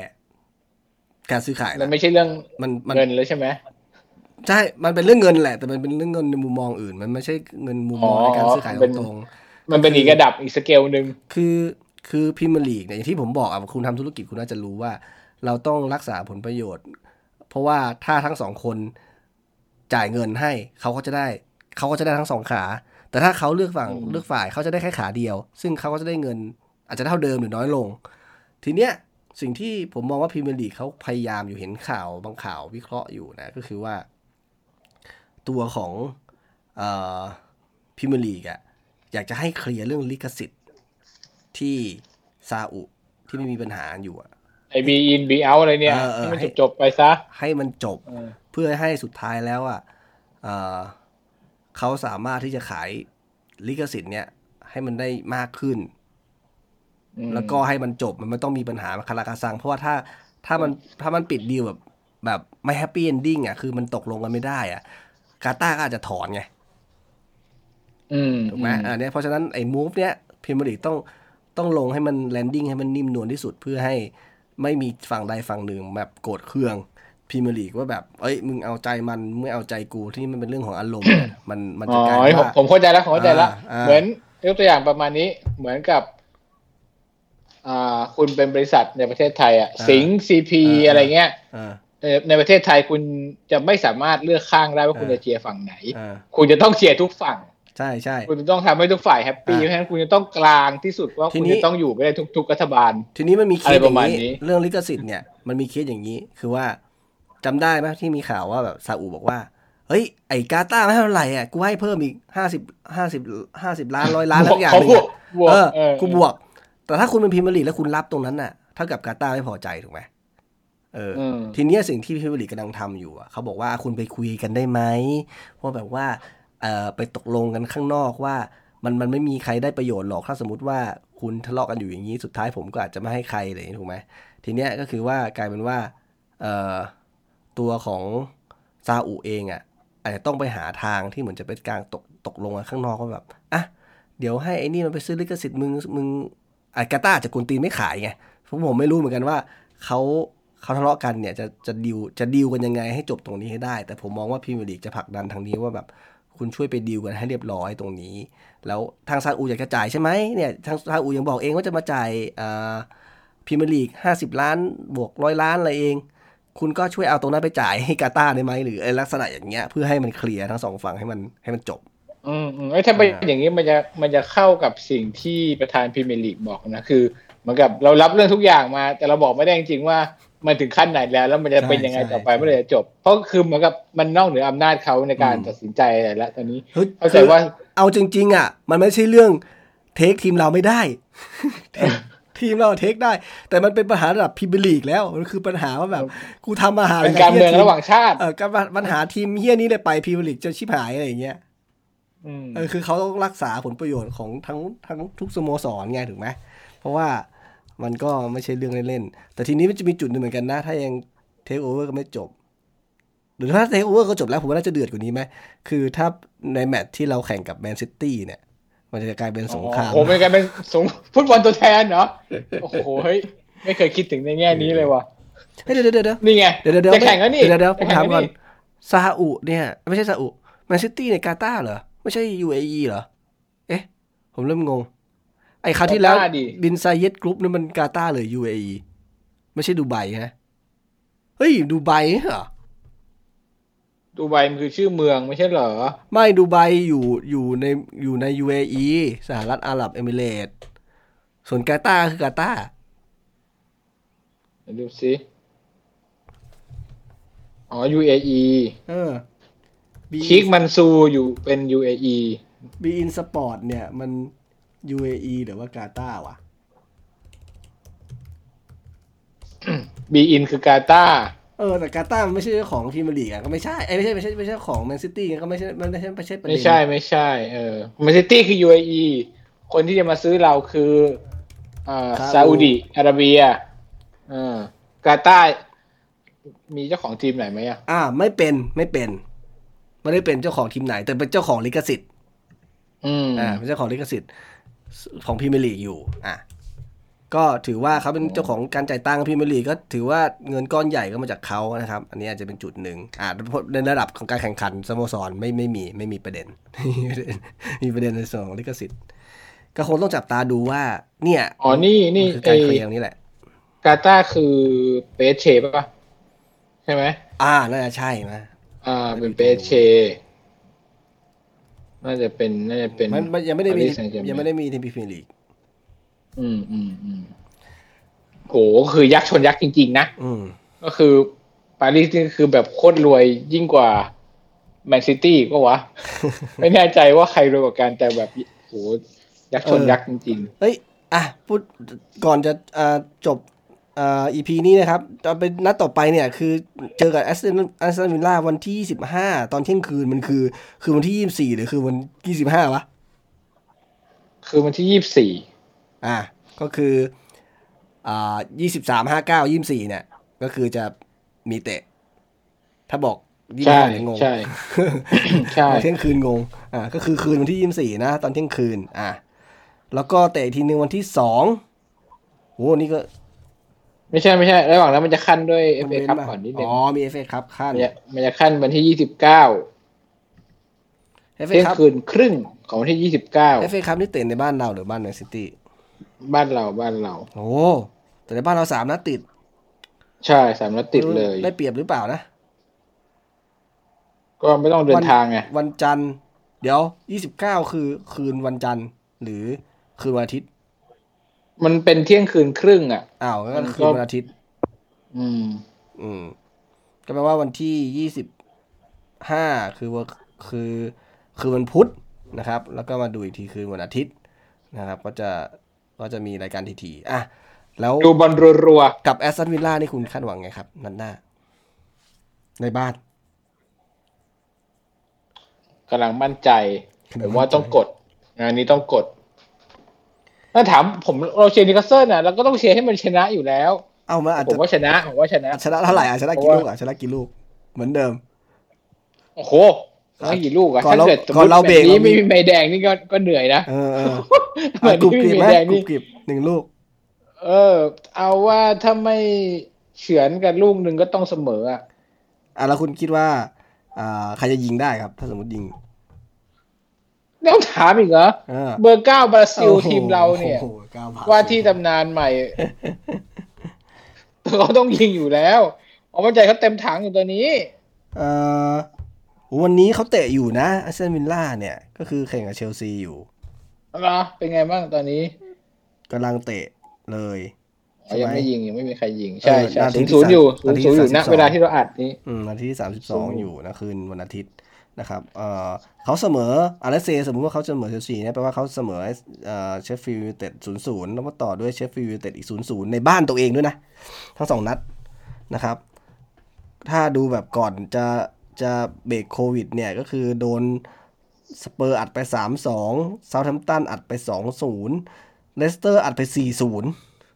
การซื้อขายมันไม่ใช่เรื่องมันเงินเลยใช่ไหมใช่ มันเป็นเรื่องเงินแหละ แต่มันเป็นเรื่องเงินในมุมมองอื่น มันไม่ใช่เงินมุมมองในการซื้อขายตรงมันเป็นอีกระดับอีกสเกลหนึ่งคือคือพิมลีกเนี่ยที่ผมบอกอะคุณทำธุรกิจคุณน่าจะรู้ว่า เราต้องรักษาผลประโยชน์ เพราะว่าถ้าทั้งสองคนจ่ายเงินให้เขาก็จะได้ เขาก็จะได้ทั้งสองขา แต่ถ้าเขาเลือกฝั่งเลือกฝ่ายเขาจะได้แค่ขาเดียว ซึ่งเขาก็จะได้เงินอาจจะเท่าเดิมหรือน้อยลง ทีเนี้ยสิ่งที่ผมมองว่าพรีเมียร์ลีกเขาพยายามอยู่เห็นข่าวบางข่าววิเคราะห์อยู่นะก็คือว่า ตัวของพรีเมียร์ลีกอะอยากจะให้เคลียร์เรื่องลิขสิทธิ์ที่ซาอุที่ไม่มีปัญหาอยู่อะไอ beIN beoutQ อะไรเนี่ยให้มันจบไปซะให้มันจบเพื่อให้สุดท้ายแล้วอะ เขาสามารถที่จะขายลิขสิทธิ์เนี่ย ให้มันได้มากขึ้น แล้วก็ให้มันจบมันไม่ต้องมีปัญหาคาราคาซัง เพราะว่าถ้าถ้ามันถ้ามันปิดดีลแบบ แบบไม่ happy ending อะคือมันตกลงกันไม่ได้อะ กาตาร์ก็อาจจะถอนไงถูกไหมอันนี้เพราะฉะนั้นไอ้ move เนี้ยพรีเมียร์ลีกต้องต้องลงให้มัน landing ให้มันนิ่มนวลที่สุดเพื่อให้ไม่มีฝั่งใดฝั่งหนึ่งแบบโกรธเคือง พรีเมียร์ลีกว่าแบบ เอ้ย มึงเอาใจมันไม่เอาใจกูที่มันเป็นเรื่องของอารมณ์มันมันจะกลายว่าผมเข้าใจแล้วผมเข้าใจแล้วเหมือนยกตัวอย่างประมาณนี้เหมือนกับอ่าคุณเป็นบริษัทในประเทศไทยอะสิงห์ซีพีอะไรเงี้ยในประเทศไทยคุณจะไม่สามารถเลือกข้างได้ว่าคุณจะเชียร์ฝั่งไหน คุณจะต้องเชียร์ทุกฝั่ง ใช่ใช่คุณต้องทำให้ทุกฝ่าย happy เพราะฉะนั้นคุณจะต้องกลางที่สุดว่าคุณจะต้องอยู่ไม่ได้ทุกๆรัฐบาล ทีนี้มันมีเคสอย่างนี้ เรื่องลิขสิทธิ์เนี่ยมันมีเคสอย่างนี้คือว่า จำได้ไหมที่มีข่าวว่าแบบซาอุบอกว่า เฮ้ย ไอ้กาตาร์ไม่เท่าไหร่อะกูให้เพิ่มอีกห้าสิบห้าสิบห้าสิบล้านร้อยล้านแล้วอย่างหนึ่งเออกูบวก แต่ถ้าคุณเป็นพิมพ์ลีแล้วคุณรับตรงนั้นน่ะเท่ากับกาตาร์ไม่พอใจถูกไหมเออทีนี้สิ่งที่พิมพ์ลีกำลังทำอยู่อะเขาบอกว่าคุณไปคุยกันได้ไหมเพราะแบบว่าเอ่อไปตกลงกันข้างนอกว่ามันมันไม่มีใครได้ประโยชน์หรอกถ้าสมมติว่าคุณทะเลาะกันอยู่อย่างนี้สุดท้ายผมก็อาจจะไม่ให้ใครเลยถูกไหมทีเนี้ยก็คือว่ากลายเป็นว่า เอ่อ ตัวของซาอุเองอะ่ะอาจจะต้องไปหาทางที่เหมือนจะเป็นการตกตกลงกันข้างนอกว่าแบบอะเดี๋ยวให้ไอ้นี่มันไปซื้อลิขสิทธิ์มึงมึงอากาตาจะกุนตีไม่ขายไงเพราะผมไม่รู้เหมือนกันว่าเขาเขาทะเลาะกันเนี่ยจะจะดิวจะดิวกันยังไงให้จบตรงนี้ให้ได้ แต่ผมมองว่าพีเมียร์ลีกจะผลักดันทางนี้ว่าแบบคุณช่วยไปดีลกันให้เรียบร้อยตรงนี้ แล้วทางซาอุอยากจะจ่ายใช่ไหมเนี่ยทางซาอุยังบอกเองว่าจะมาจ่ายพิมลีกห้าสิบล้านบวกร้อยล้านอะไรเอง คุณก็ช่วยเอาตรงนั้นไปจ่ายให้กาตาได้ไหมหรือลักษณะอย่างเงี้ยเพื่อให้มันเคลียร์ทั้งสองฝั่งให้มันให้มันจบ อืมอืมถ้าไปอย่างนี้มันจะมันจะเข้ากับสิ่งที่ประธานพิมลีกบอกนะคือเหมือนกับเรารับเรื่องทุกอย่างมา แต่เราบอกไม่ได้จริงๆว่ามันถึงขั้นไหนแล้ว แล้วมันจะเป็นยังไงต่อไปเมื่อไหร่จะจบ เพราะคือเหมือนกับมันนอกเหนืออำนาจเขาในการตัดสินใจอะไรแล้วตอนนี้เข้าใจว่าเอาจริง ๆ อะ มันไม่ใช่เรื่องเทคทีมเราไม่ได้ ทีมเราเทคได้ แต่มันเป็นปัญหาระดับพิบลีกแล้วมันคือปัญหาว่าแบบกูทำอาหารเป็นการเมืองระหว่างชาติเออการปัญหาทีมเฮี้ยนี้เลยไปพิบลีกจะชิบหายอะไรอย่างเงี้ยเออคือเขาต้องรักษาผลประโยชน์ของทั้งทั้งทุกสโมสรไงถูกไหมเพราะว่ามันก็ไม่ใช่เรื่องเล่นๆแต่ทีนี้มันจะมีจุดหนึ่งเหมือนกันนะ ถ้ายังเทคโอเวอร์ก็ไม่จบ หรือถ้าเทคโอเวอร์ก็จบแล้วผมว่าน่าจะเดือดกว่านี้ไหมคือถ้าในแมตช์ที่เราแข่งกับแมนซิตี้เนี่ย มันจะกลายเป็นสงครามโอ้โหมันกลายเป็นสงฟุตบอลตัวแทนเนาะโอ้โหเฮ้ยไม่เคยคิดถึงในแง่นี้เลยว่ะเดี๋ยวเดี๋ยวเดี๋ยวนี่ไงเดี๋ยวเดี๋ยวจะแข่งแล้วนี่เดี๋ยวเดี๋ยวผมถามก่อนซาอุเนี่ย ไม่ใช่ซาอุแมนซิตี้ในกาตาร์เหรอ ไม่ใช่ UAE เหรอ เอ๊ะ ผมเริ่มงง ไอ้คราวที่แล้ว บินซาเยดกรุ๊ปนี่มันกาตาร์หรือ UAE ไม่ใช่ดูไบฮะเฮ้ยดูไบเหรอ ดูไบมันคือชื่อเมืองไม่ใช่เหรอ ไม่ดูไบอยู่อยู่ในอยู่ใน UAE สหรัฐอาหรับเอมิเรตส่วนกาตาร์คือกาตาร์ดูสิอ๋อ UAE เออชีคมันซูรอยู่เป็น UAE beIN Sports เนี่ยมัน UAE หรือว่ากาตาร์วะ beIN คือกาตาร์ เออแต่กาตาร์มันไม่ใช่ของทีมลีกอะก็ไม่ใช่ไอ้ไม่ใช่ไม่ใช่ไม่ใช่ของแมนซิตี้ก็ไม่ใช่ไม่ใช่ไม่ใช่ไม่ใช่ไม่ใช่ เออแมนซิตี้คือ UAE คนที่จะมาซื้อเราคืออ่าซาอุดีอาระเบียเออกาตาร์มีเจ้าของทีมไหนไหมอะอ่า ไม่เป็นไม่เป็นไม่ได้เป็นเจ้าของทีมไหน แต่เป็นเจ้าของลิขสิทธิ์อ่าเป็นเจ้าของลิขสิทธิ์ของพรีเมียร์ลีกอยู่ อะ ก็ถือว่าเขาเป็นเจ้าของการจ่ายตังค์พรีเมียร์ลีกก็ถือว่าเงินก้อนใหญ่ก็มาจากเขานะครับ อันนี้อาจจะเป็นจุดหนึ่งอ่าในระดับของการแข่งขันสโมสรไม่ไม่มีไม่มีประเด็น มีประเด็นในส่วนของลิขสิทธิ์ ก็คงต้องจับตาดูว่า เนี่ยอ๋อนี่นี่คือการเคลียร์นี่แหละ กาตาคือเปเชป่ะใช่ไหมอ่าน่าจะใช่นะอ่าเป็นเปเชน่าจะเป็นน่าจะเป็นมันมันยังไม่ได้มี Paris Saint-Germain ยังไม่ได้มีทีมพรีเมียร์ลีก อืมอืมอืมโหคือยักษ์ชนยักษ์จริง ๆ นะอืม ก็คือปารีสนี่คือแบบโคตรรวยยิ่งกว่าแมนซิตี้ก็วะ ไม่แน่ใจว่าใครรวยกว่ากันแต่แบบโหยักษ์ชนยักษ์จริงเฮ้ย อะ พูดก่อนจะอ่าจบอ่า EP นี้นะครับจะเป็นนัดต่อไปเนี่ย คือเจอกับแอสตันแอสตันวิลล่าวันที่25ตอนเที่ยงคืนมันคือ คือวันที่ 24 หรือคือวันที่ 25วะๆคือวันที่ยี่สิบสี่ อะก็คืออ่า23 59 24เนี่ย ก็คือจะมีเตะ ถ้าบอกใช่25เนี่ยงงใช่ใช่เที่ยงคืนงงอ่าก็คือคืนวันที่24นะ ตอนเที่ยงคืน อะแล้วก็เตะอีกทีหนึ่งวันที่2โอ้นี่ก็ ไม่ใช่ไม่ใช่ ระหว่างนั้นมันจะคั่นด้วยเอฟเอคัพก่อนนิดนึงอ๋อมีเอฟเอคัพคั่นมันจะมันจะคั่นวันที่ยี่สิบเก้าเอฟเอเที่ยงคัพคืนครึ่งของวันที่ยี่สิบเก้าเอฟเอคัพนี่เตะในบ้านเราหรือบ้านแมนซิตี้ บ้านเราบ้านเรา โอ้แต่ในบ้านเราสามนัดติด ใช่สามนัดติดเลย ได้เปรียบหรือเปล่านะ ก็ไม่ต้องเดินทางไงวันจันทร์ เดี๋ยวยี่สิบเก้าคือคืนวันจันทร์ หรือคืนวันอาทิตย์ มันเป็นเที่ยงคืนครึ่งอะอ้าวก็มันก็คืนวันอาทิตย์ อืม อืม ก็แปลว่าวันที่ยี่สิบห้าคือว่าคือคือวันพุธนะครับ แล้วก็มาดูอีกทีคือวันอาทิตย์นะครับ ก็จะ ก็จะมีรายการทีๆอะแล้วดูบอลรัวกับแอสตันวิลล่านี่คุณคาดหวังไงครับ นัดหน้า ในบ้านๆกำลังมั่นใจกำลังมั่นใจผมว่าต้องกดงานนี้ต้องกดถ้าถามผมเราเชียร์นิวคาสเซิลน่ะเราก็ต้องเชียร์ให้มันชนะอยู่แล้ว เอามาอาจผมจะว่าชนะผมว่าชนะ ชนะเท่าไหร่อะชนะกี่ลูกอะชนะกี่ลูก เหมือนเดิม โอ้โห ไม่กี่ลูกอะก่อนถ้าเราเกิดสมก่มอนติเราแบเบรกบนี้เรามีไม่มีใบแดงนี่ก็ก็เหนื่อยนะเออเออเหมือนกรุบที่กริบมีไหมแดงกรุนี่บกริบหนึ่งลูก เออ เอาว่าถ้าไม่เฉือนกันลูกหนึ่งก็ต้องเสมออะอะแล้วคุณคิดว่าอ่าใครจะยิงได้ครับ ถ้าสมมติยิงต้องถามอีกเหรอเออเบอร์เก้าบราซิลโอ้โหทีมเราเนี่ยโอ้โหก้ผ่นว่าที่ตำนานใหม่เขาต้องยิงอยู่แล้วเอามั่นใจเขาเต็มถังอยู่ตัวนี้ เอ่อ วันนี้เขาเตะอยู่นะอาร์เซนวิลล่าเนี่ย ก็คือแข่งกับเชลซีอยู่เหรอเป็นไงบ้างตอนนี้กำลังเตะเลยอ๋อยังไม่ยิงยังไม่มีใครยิงเอใช่อใช่นาทีศูนย์ที่ศูนย์อยู่สามศูนย์ศูนย์อยู่นาทีที่นะ32เวลาที่เราอัดนี้อืมนาทีที่สามสิบสองสู้อยู่นะคืนวันอาทิตย์นะครับเอ่อเขาเสมออาร์เซสมมติว่าเขาเสมอเชลซีเนี่ยแปลว่าเขาเสมอเอ่อเชฟฟิลด์ยูไนเต็ดศูนย์ศูนย์แล้วก็ต่อด้วยเชฟฟิลด์ยูไนเต็ดอีกศูนย์ศูนย์ในบ้านตัวเองด้วยนะ ทั้งสองนัดนะครับ ถ้าดูแบบก่อนจะ จะเบรกโควิดเนี่ยก็คือโดนสเปอร์อัดไป 3-2เซาท์แฮมป์ตันอัดไป 2-0เลสเตอร์อัดไป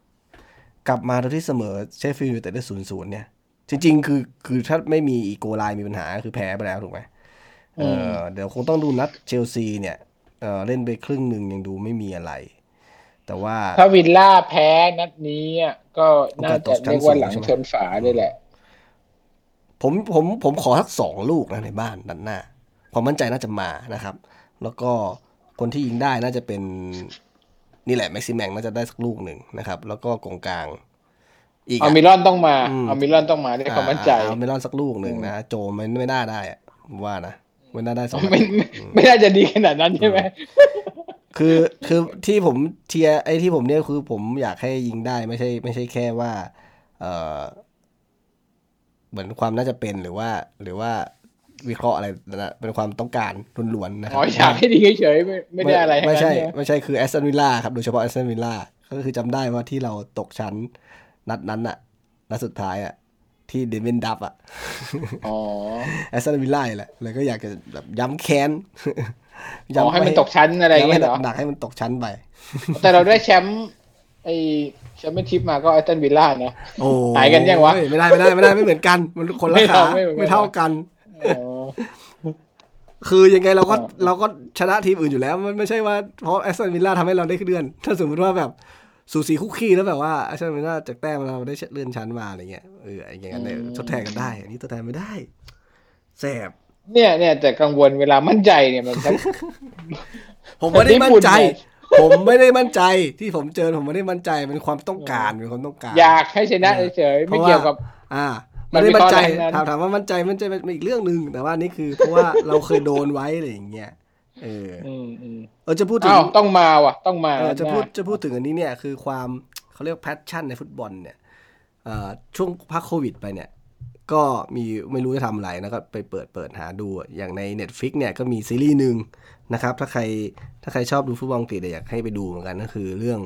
4-0 กลับมาโดยที่เสมอเชฟฟิลด์ยูไนเต็ดได้ 0-0 เนี่ย จริง ๆ คือคือถ้าไม่มีอี goal line มีปัญหาคือแพ้ไปแล้วถูกไหมเออเดี๋ยวคงต้องดูนัดเชลซีเนี่ยเออเล่นไปครึ่งหนึ่งยังดูไม่มีอะไร แต่ว่าถ้าวิลล่าแพ้นัดนี้อะก็น่าจะโอกาสตกชั้นเรียกว่าสูงหลังใช่ไหมชนฝาด้วยแหละ ผมผมผมขอสักสองลูกนะในบ้านนัดหน้าความมั่นใจน่าจะมานะครับ แล้วก็คนที่ยิงได้น่าจะเป็นนี่แหละแม็กซิแมงน่าจะได้สักลูกหนึ่งนะครับ แล้วก็กองกลางอีกเอาอะมิลอนต้องมาอืมเอามิลอนต้องมาด้วยความมั่นใจอ่าเอาเมลอนสักลูกหนึ่งนะโจมันไม่น่าได้อะผมว่านะไม่น่าได้สองไม่ไม่ไม่น่าจะดีขนาดนั้นใช่ไหมคือคือที่ผมเชียร์ไอ้ที่ผมเนี่ยคือผมอยากให้ยิงได้ไม่ใช่ ไม่ใช่แค่ว่า เออ เหมือนความน่าจะเป็นหรือว่า หรือว่าวิเคราะห์อะไรนะเป็นความต้องการล้วนๆนะครับ อ๋ออยากให้ดีเฉยๆไม่ไม่ได้อะไรไม่ใช่ทั้งนั้นไม่ใช่คือแอสตันวิลล่าครับโดยเฉพาะแอสตันวิลล่าก็คือจำได้ว่าที่เราตกชั้นนัดนั้นอะนัดสุดท้ายอะที่เดวินดับอะอ๋อแอสตันวิลล่าแหละเลยก็อยากจะแบบย้ำแค้นอ๋อให้มันตกชั้นอะไรอย่างย้ำให้เงี้ยเหรอหนักๆให้มันตกชั้นไป แต่เราได้แชมป์ไอแชมเปี้ยนชิพมาก็ไอตันวิลล่านะโอ้หายกันยังวะเฮ้ไม่ได้ไม่ได้ไม่ได้ไม่เหมือนกัน มันคนละไม่ขาเอาไม่เหมือนกันไม่เท่ากันอ๋อคือยังไงเราก็เราก็ชนะทีมอื่นอยู่แล้ว มันไม่ใช่ว่าเพราะแอสตันวิลล่าทำให้เราได้ขึ้นเดือน ถ้าสมมติว่าแบบสูสีคุกคีแล้วแบบว่าแอสตันวิลล่าจากแต้มเราได้เลื่อนชั้นมาอะไรเงี้ยเอออย่างเงี้ยเนี่ยทดแทนกันได้ อันนี้ทดแทนไม่ได้แสบเนี่ยเนี่ยแต่กังวลเวลามั่นใจเนี่ยมันผมไม่ได้มั่นใจ ผมไม่ได้มั่นใจที่ผมเจอผมไม่ได้มั่นใจเป็นความต้องการเป็นความต้องการ อยากให้ชนะเฉยๆไม่เกี่ยวกับ อ่าไม่ได้มั่นใจถามถามว่ามั่นใจมั่นใจเป็นอีกเรื่องหนึ่งแต่ว่านี่คือเพราะว่าเราเคยโดนไว้อะไรอย่างเงี้ยเออเออจะพูดถึงต้องมาว่ะ ต้องมาเออจะพูดจะพูดถึงอันนี้เนี่ยคือความเขาเรียกแพชชั่นในฟุตบอลเนี่ยช่วงพักโควิดไปเนี่ย ก็มีไม่รู้จะทำอะไรนะก็ไปเปิดเปิดหาดูอย่างใน Netflix เนี่ยก็มีซีรีส์หนึ่งนะครับถ้าใครถ้าใครชอบดูฟุตบอลอังกฤษอยากให้ไปดูเหมือนกันก็คือเรื่อง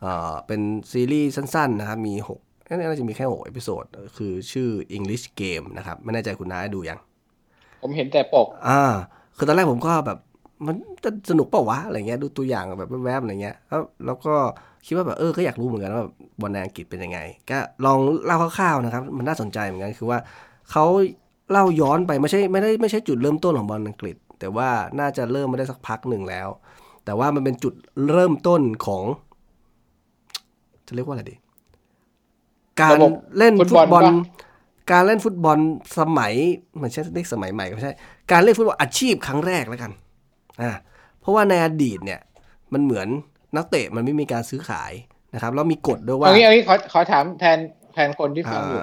เอ่อเป็นซีรีส์สั้นๆนะครับมี6น่าจะมีแค่6 episode คือชื่อ English Game นะครับ ไม่แน่ใจคุณน้าดูยัง ผมเห็นแต่ปก อ่า คือตอนแรกผมก็แบบ มันจะสนุกเปล่าวะอะไรเงี้ยดูตัวอย่างแบบแวบๆอะไรเงี้ยแล้วแล้วก็คิดว่าแบบเออก็อยากรู้เหมือนกันว่าบอลในอังกฤษเป็นยังไง ก็ลองเล่าคร่าวๆนะครับ มันน่าสนใจเหมือนกันคือว่าเขาเล่าย้อนไปไม่ใช่ไม่ได้ไม่ใช่จุดเริ่มต้นของบอลอังกฤษ แต่ว่าน่าจะเริ่มมาได้สักพักหนึ่งแล้ว แต่ว่ามันเป็นจุดเริ่มต้นของ จะเรียกว่าอะไรดี การเล่นฟุตบอล การเล่นฟุตบอลสมัยมันใช่เรียกสมัยใหม่ไม่ใช่ การเล่นฟุตบอลอาชีพครั้งแรกแล้วกัน อ่าเพราะว่าในอดีตเนี่ยมันเหมือนนักเตะมันไม่มีการซื้อขายนะครับแล้วมีกฎด้วยว่าเอางี้เอางี้ขอขอถามแทนแทนคนที่ฟังอยู่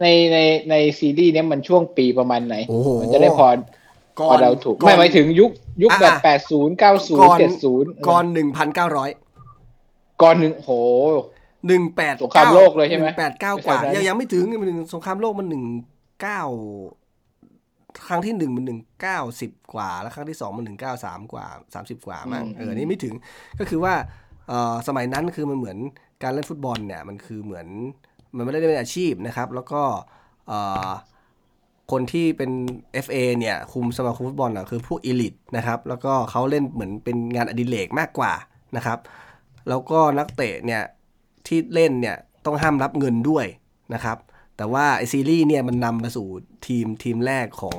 ในในในซีรีส์เนี้ยมันช่วงปีประมาณไหนมันจะได้พอพอเราถูกไม่หมายถึงยุคยุคแบบแปดศูนย์เก้าศูนย์เจ็ดศูนย์ก่อนหนึ่งพันเก้าร้อยก่อนหนึ่งโหหนึ่งแปดสงครามโลกเลยใช่ไหมแปดเก้ากว่ายังยังไม่ถึงมันถึงสงครามโลกมันหนึ่งเก้า ครั้งที่หนึ่งมันหนึ่งเก้าสิบกว่า แล้วครั้งที่สองมันหนึ่งเก้าสามกว่าสามสิบกว่ามั้งเออนี่ไม่ถึงก็คือว่าเออสมัยนั้นคือมันเหมือนการเล่นฟุตบอลเนี่ยมันคือเหมือนมันไม่ได้เป็นอาชีพนะครับ แล้วก็คนที่เป็น FA เนี่ยคุมสมาคมฟุตบอลอะคือพวกอีลิตนะครับ แล้วก็เขาเล่นเหมือนเป็นงานอดิเรกมากกว่านะครับ แล้วก็นักเตะเนี่ยที่เล่นเนี่ยต้องห้ามรับเงินด้วยนะครับ แต่ว่าไอซีรีส์เนี่ยมันนำมาสู่ทีมทีมแรกของ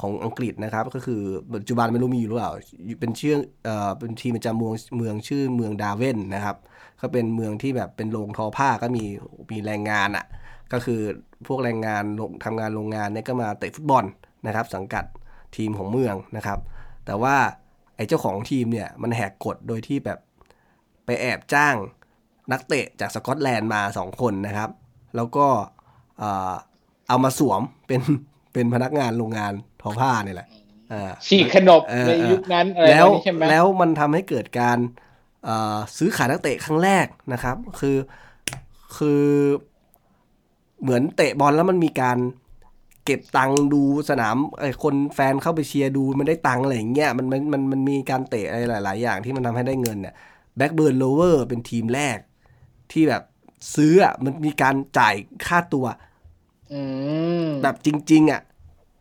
ของอังกฤษนะครับ ก็คือปัจจุบันไม่รู้มีอยู่หรือเปล่า เป็นชื่อเอ่อเป็นทีมประจำเมืองเมืองชื่อเมืองดาเวนนะครับก็เป็นเมืองที่แบบเป็นโรงทอผ้าก็มีมีแรงงานอะ่ะก็คือพวกแรงงานทำงานโรงงานเนี่ยก็มาเตะฟุตบอลนะครับ สังกัดทีมของเมืองนะครับ แต่ว่าไอ้เจ้าของทีมเนี่ยมันแหกกฎโดยที่แบบไปแอบจ้างนักเตะจากสกอตแลนด์มาสองคนนะครับ แล้วก็ เอามาสวมเป็นเป็นพนักงานโรงงานทอผ้านี่แหละฉีกขนบในยุคนั้นอะไรแล้วใช่ไหมแล้วมันทำให้เกิดการซื้อขายนักเตะครั้งแรกนะครับ คือคือเหมือนเตะบอลแล้วมันมีการเก็บตังค์ดูสนามไอ้คนแฟนเข้าไปเชียร์ดูมันได้ตังค์อะไรอย่างเงี้ยมันมันมันมันมีการเตะอะไรหลาย ๆ อย่างที่มันทำให้ได้เงินเนี่ยแบล็กเบิร์นโรเวอร์สเป็นทีมแรก ที่แบบซื้ออะมันมีการจ่ายค่าตัว แบบจริง ๆ อะ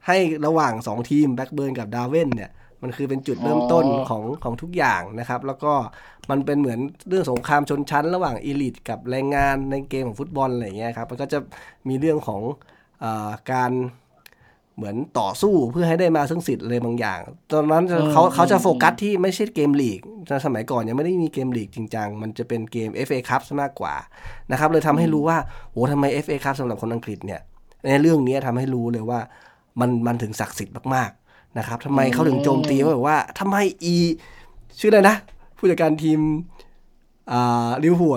ให้ระหว่างสองทีมแบล็กเบิร์นกับดาร์เวนเนี่ย มันคือเป็นจุดเริ่มต้นของของทุกอย่างนะครับ แล้วก็มันเป็นเหมือนเรื่องสงครามชนชั้น ระหว่าง elite กับแรงงานในเกมของฟุตบอลอะไรเงี้ยครับ มันก็จะมีเรื่องของอการเหมือนต่อสู้เพื่อให้ได้มาซึ่งสิทธิ์อะไรบางอย่าง ตอนนั้นเขาเขาจะโฟกัสที่ไม่ใช่เกมลีกสมัยก่อนยังไม่ได้มีเกมลีกจริงจัง มันจะเป็นเกม FA คัพซะมากกว่านะครับเลยทำให้รู้ว่าโอ้ทำไม FA คัพสำหรับคนอังกฤษเนี่ย ในเรื่องนี้ทำให้รู้เลยว่า มันมันถึงศักดิ์สิทธิ์มากๆนะครับทำไมเขาถึงโจมตีว่าแบบว่าทำไมอีชื่ออะไรนะ ผู้จัดการทีมอ่าลิเวอร์พูล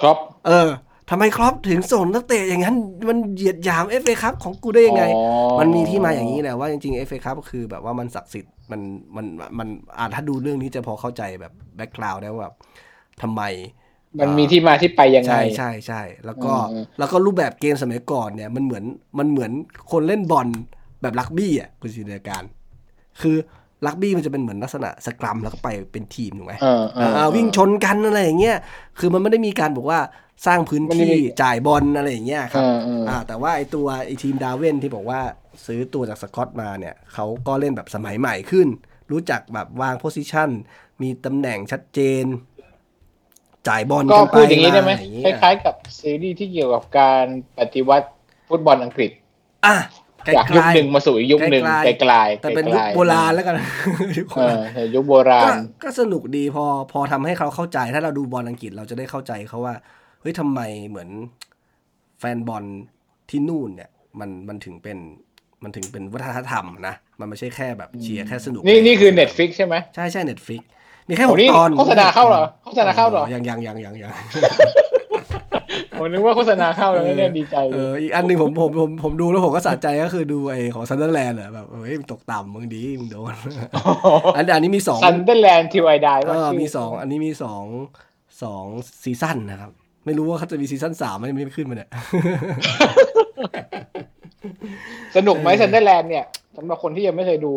ครับ เออทำไมคล็อปป์ถึงส่งนักเตะอย่างนั้น มันเหยียดหยามเอฟเอคัพของกูได้ยังไง มันมีที่มาอย่างนี้แหละว่าจริงๆเอฟเอคัพก็คือแบบว่ามันศักดิ์สิทธิ์มันมันมันอ่าถ้าดูเรื่องนี้จะพอเข้าใจแบบ background ได้ว่าแบบทำไม มันมีที่มาที่ไปยังไง ใช่ใช่ใช่แล้วก็แล้วก็รูปแบบเกมสมัยก่อนเนี่ยมันเหมือนมันเหมือนคนเล่นบอลแบบรักบี้อะคุณจินตนาการ คือรักบี้มันจะเป็นเหมือนลักษณะ scrum แล้วก็ไปเป็นทีมถูกไหมวิ่งชนกันอะไรอย่างเงี้ยคือมันไม่ได้มีการบอกว่าสร้างพื้นที่จ่ายบอลอะไรอย่างเงี้ยครับอ่าแต่ว่าไอตัวไอทีมดาวเวนที่บอกว่าซื้อตัวจากสกอตมาเนี่ยเขาก็เล่นแบบสมัยใหม่ขึ้น รู้จักแบบวางโพสิชันมีตำแหน่งชัดเจน จ่ายบอลก็พูดอย่างนี้ได้ไหมคล้ายๆกับซีรีส์ที่เกี่ยวกับการปฏิวัติฟุตบอลอังกฤษอะจากยุคหนึ่งมาสู่อีกยุคหนึ่งไกลๆแต่เป็นยุคโบราณแล้วกันเออยุคโบราณก็สนุกดีพอพอทำให้เขาเข้าใจถ้าเราดูบอลอังกฤษเราจะได้เข้าใจเขาว่าเฮ้ยทำไมเหมือนแฟนบอลที่นู่นเนี่ย มันมันถึงเป็นมันถึงเป็นวัฒนธรรมนะ มันไม่ใช่แค่แบบเชียร์แค่สนุก นี่นี่คือ Netflix ใช่ไหมใช่ใช่ Netflix มีแค่หกตอนโฆษณาเข้าเหรอโฆษณาเข้าเหรอยังยังยังยังยังผมนึกว่าโฆษณาเข้าแล้วเนี่ยดีใจเอออีกอันหนึ่งผมผมผมผมดูแล้วผมก็สะใจก็คือดูไอ้ของซันเดอร์แลนด์อะแบบเฮ้ยตกต่ำมึงดีมึงโดนอันอันนี้มีสอง Sunderland 'Til I Die เออมีสองอันนี้มีสองสองซีซั่นนะครับ ไม่รู้ว่าเขาจะมีซีซั่นสามมันไม่ขึ้นมาเนี่ยสนุกไหมซันเดอร์แลนด์เนี่ยสำหรับคนที่ยังไม่เคยดู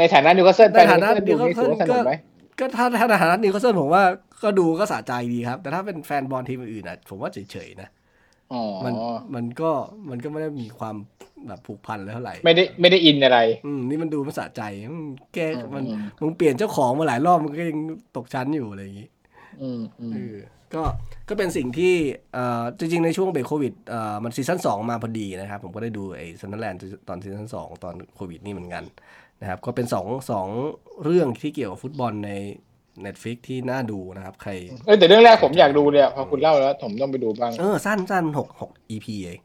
ในฐานะนิวคาสเซิลในฐานะนิวคาสเซิลก็ก็ถ้าถ้าในฐานะนิวคาสเซิลผมว่าก็ดูก็สะใจดีครับ แต่ถ้าเป็นแฟนบอลทีมอื่นอะ ผมว่าเฉยๆนะมันมันก็มันก็ไม่ได้มีความแบบผูกพันเลยเท่าไหร่ ไม่ได้ไม่ได้อินอะไร อืมนี่มันดูมันสะใจแกมันมึงเปลี่ยนเจ้าของมาหลายรอบมันก็ยังตกชั้นอยู่อะไรอย่างนี้อืมอืมก็ก็เป็นสิ่งที่จริงๆ ในช่วงเบรกโควิดมันซีซั่นสองมาพอดีนะครับ ผมก็ได้ดูไอ้ซันเดอร์แลนด์ตอนซีซั่นสองตอนโควิดนี่เหมือนกัน นะครับก็เป็นสองสองเรื่องที่เกี่ยวกับฟุตบอลใน Netflix ที่น่าดูนะครับ ใครเออแต่เรื่องแรกผมอยากดูเนี่ยพอคุณเล่าแล้วผมต้องไปดูบ้างเออสั้นสั้นหกหก EP เอง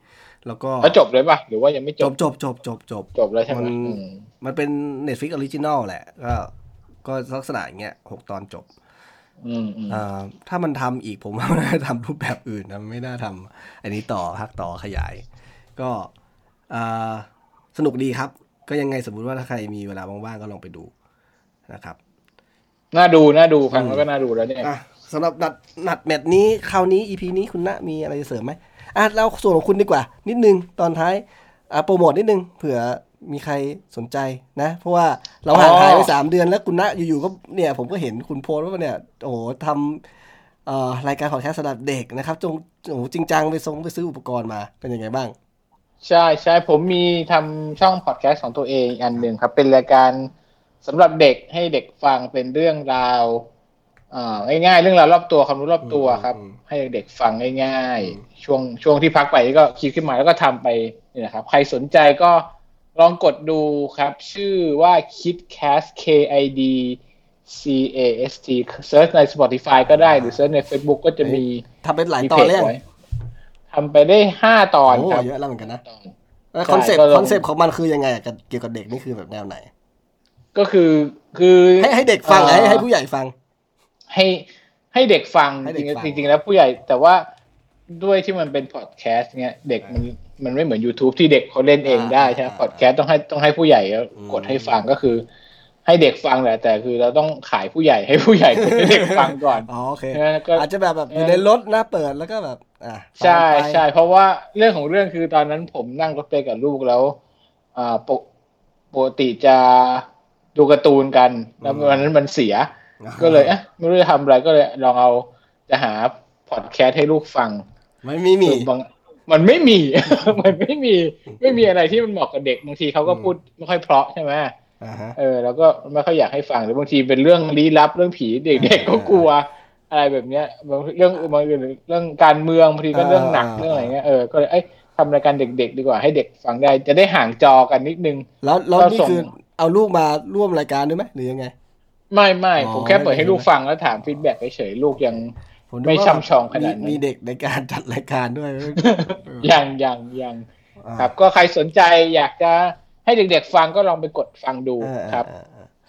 แล้วก็แล้วจบเลยปะหรือว่ายังไม่จบ จบจบจบจบจบแล้วใช่ไหมมันเป็น Netflix Original แหละ ก็ก็ลักษณะอย่างเงี้ยหกตอนจบถ้ามันทำอีกผมว่ามันน่าทำรูปแบบอื่นนะไม่น่าทำอันนี้ต่อพักต่อขยาย ก็สนุกดีครับ ก็ยังไงสมมุติว่าถ้าใครมีเวลาว่างๆก็ลองไปดูนะครับน่าดูน่าดูฟังแล้วก็น่าดูแล้วเนี่ยสำหรับนัดนัดแมตช์นี้คราวนี้อีพีนี้คุณณมีอะไรจะเสริมไหมอะเราส่วนของคุณดีกว่า นิดนึงตอนท้ายอะโปรโมทนิดนึงเผื่อมีใครสนใจนะ เพราะว่าเราห่างหายไปสามเดือนแล้วคุณณอยู่ๆก็เนี่ย ผมก็เห็นคุณโพสว่าเนี่ยโอ้โหทำรายการขอแค่สำหรับเด็กนะครับจงโอ้จริงจังไปซงไปซื้ออุปกรณ์มาเป็นยังไงบ้าง ใช่ใช่ผมมีทำช่องพอดแคสต์ของตัวเองอันหนึ่งครับ เป็นรายการสำหรับเด็กให้เด็กฟังเป็นเรื่องราวง่ายๆเรื่องราวรอบตัวความรู้รอบตัวครับ ให้เด็กฟังง่ายๆ ช่วงช่วงที่พักไปก็คิดขึ้นมาแล้วก็ทำไปนี่นะครับ ใครสนใจก็ลองกดดูครับ ชื่อว่า KidCast K I D C A S T search ใน Spotify ก็ได้หรือเซิร์ชใน Facebook ก็จะมีทำเป็นหลายตอนเลย ทำไปได้ห้าตอนครับเยอะแล้วเหมือนกันนะคอนเซปต์คอนเซปต์ของมันคือยังไงเกี่ยวกับเด็กนี่คือแบบแนวไหน ก็คือคือให้ให้เด็กฟังให้ให้ผู้ใหญ่ฟัง ให้ให้เด็กฟังจริงจริงแล้วผู้ใหญ่ แต่ว่าด้วยที่มันเป็นพอดแคสต์เนี้ยเด็กมันมันไม่เหมือน YouTube ที่เด็กเขาเล่นเองได้ใช่ไหมพอดแคสต์ต้องให้ต้องให้ผู้ใหญ่กดให้ฟังก็คือ ให้เด็กฟังแหละแต่คือเราต้องขายผู้ใหญ่ให้ผู้ใหญ่ให้เด็กฟังก่อนอ๋อโอเคอาจจะแบบแบบอยู่ในรถนะเปิดแล้วก็แบบอ่าใช่ใช่เพราะว่าเรื่องของเรื่องคือตอนนั้นผมนั่งรถไปกับลูกแล้ว อ่าปกติจะดูการ์ตูนกัน แล้ววันนั้นมันเสีย ก็เลยเอ๊ะไม่รู้จะทำอะไรก็เลยลองเอาจะหาพอดแคสต์ให้ลูกฟังไม่มีมีบางมันไม่มี มันไม่มี ไม่มีอะไรที่มันเหมาะกับเด็กบางทีเขาก็พูดไม่ค่อยเพราะใช่ไหม เออ แล้วก็ไม่ค่อยอยากให้ฟังหรือบางทีเป็นเรื่องลี้ลับเรื่องผีเด็กๆก็กลัว อะไรแบบเนี้ยบางเรื่องบางเรื่องการเมืองบางทีก็เรื่องหนักเรื่องอะไรเงี้ยเออก็เลยไอ้ทำรายการเด็ก ๆ ดีกว่าให้เด็กฟังได้จะได้ห่างจอกันนิดนึง แล้วแล้วนี่คือเอาลูกมาร่วมรายการด้วยไหมหรือยังไง ไม่ไม่ผมแค่เปิดให้ลูกฟังแล้วถามฟีดแบ็กเฉยลูกยังไม่ช่ำชองขนาดนั้นมีเด็กในการจัดรายการด้วยยังยังยังครับก็ใครสนใจอยากจะ ให้เด็กๆฟังก็ลองไปกดฟังดูครับ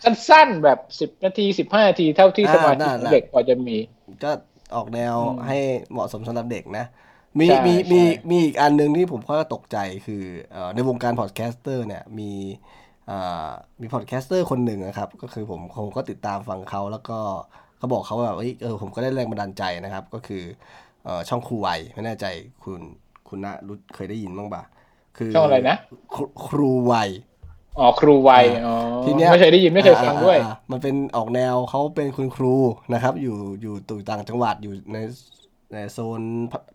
สั้นๆแบบสิบนาทีสิบห้านาทีเท่าที่สมาธิเด็กพอจะมี ก็ออกแนวให้เหมาะสมสำหรับเด็กนะ มีมีมีมีอีกอันหนึ่งที่ผมก็ตกใจคือในวงการ podcaster เนี่ยมีมี podcaster คนหนึ่งนะครับ ก็คือผมคงก็ติดตามฟังเขาแล้วก็เขาบอกเขาแบบเออผมก็ได้แรงบันดาลใจนะครับ ก็คือเออช่องครูไวไม่แน่ใจคุณคุณนะรู้เคยได้ยินบ้างปะ คือช่องอะไรนะครูไวอ๋อครูไวอ๋อทีเนี้ยไม่เคยได้ยินไม่เคยฟังด้วย มันเป็นออกแนวเขาเป็นคุณครูนะครับ อยู่อยู่ตู่ต่างจังหวัดอยู่ในในโซน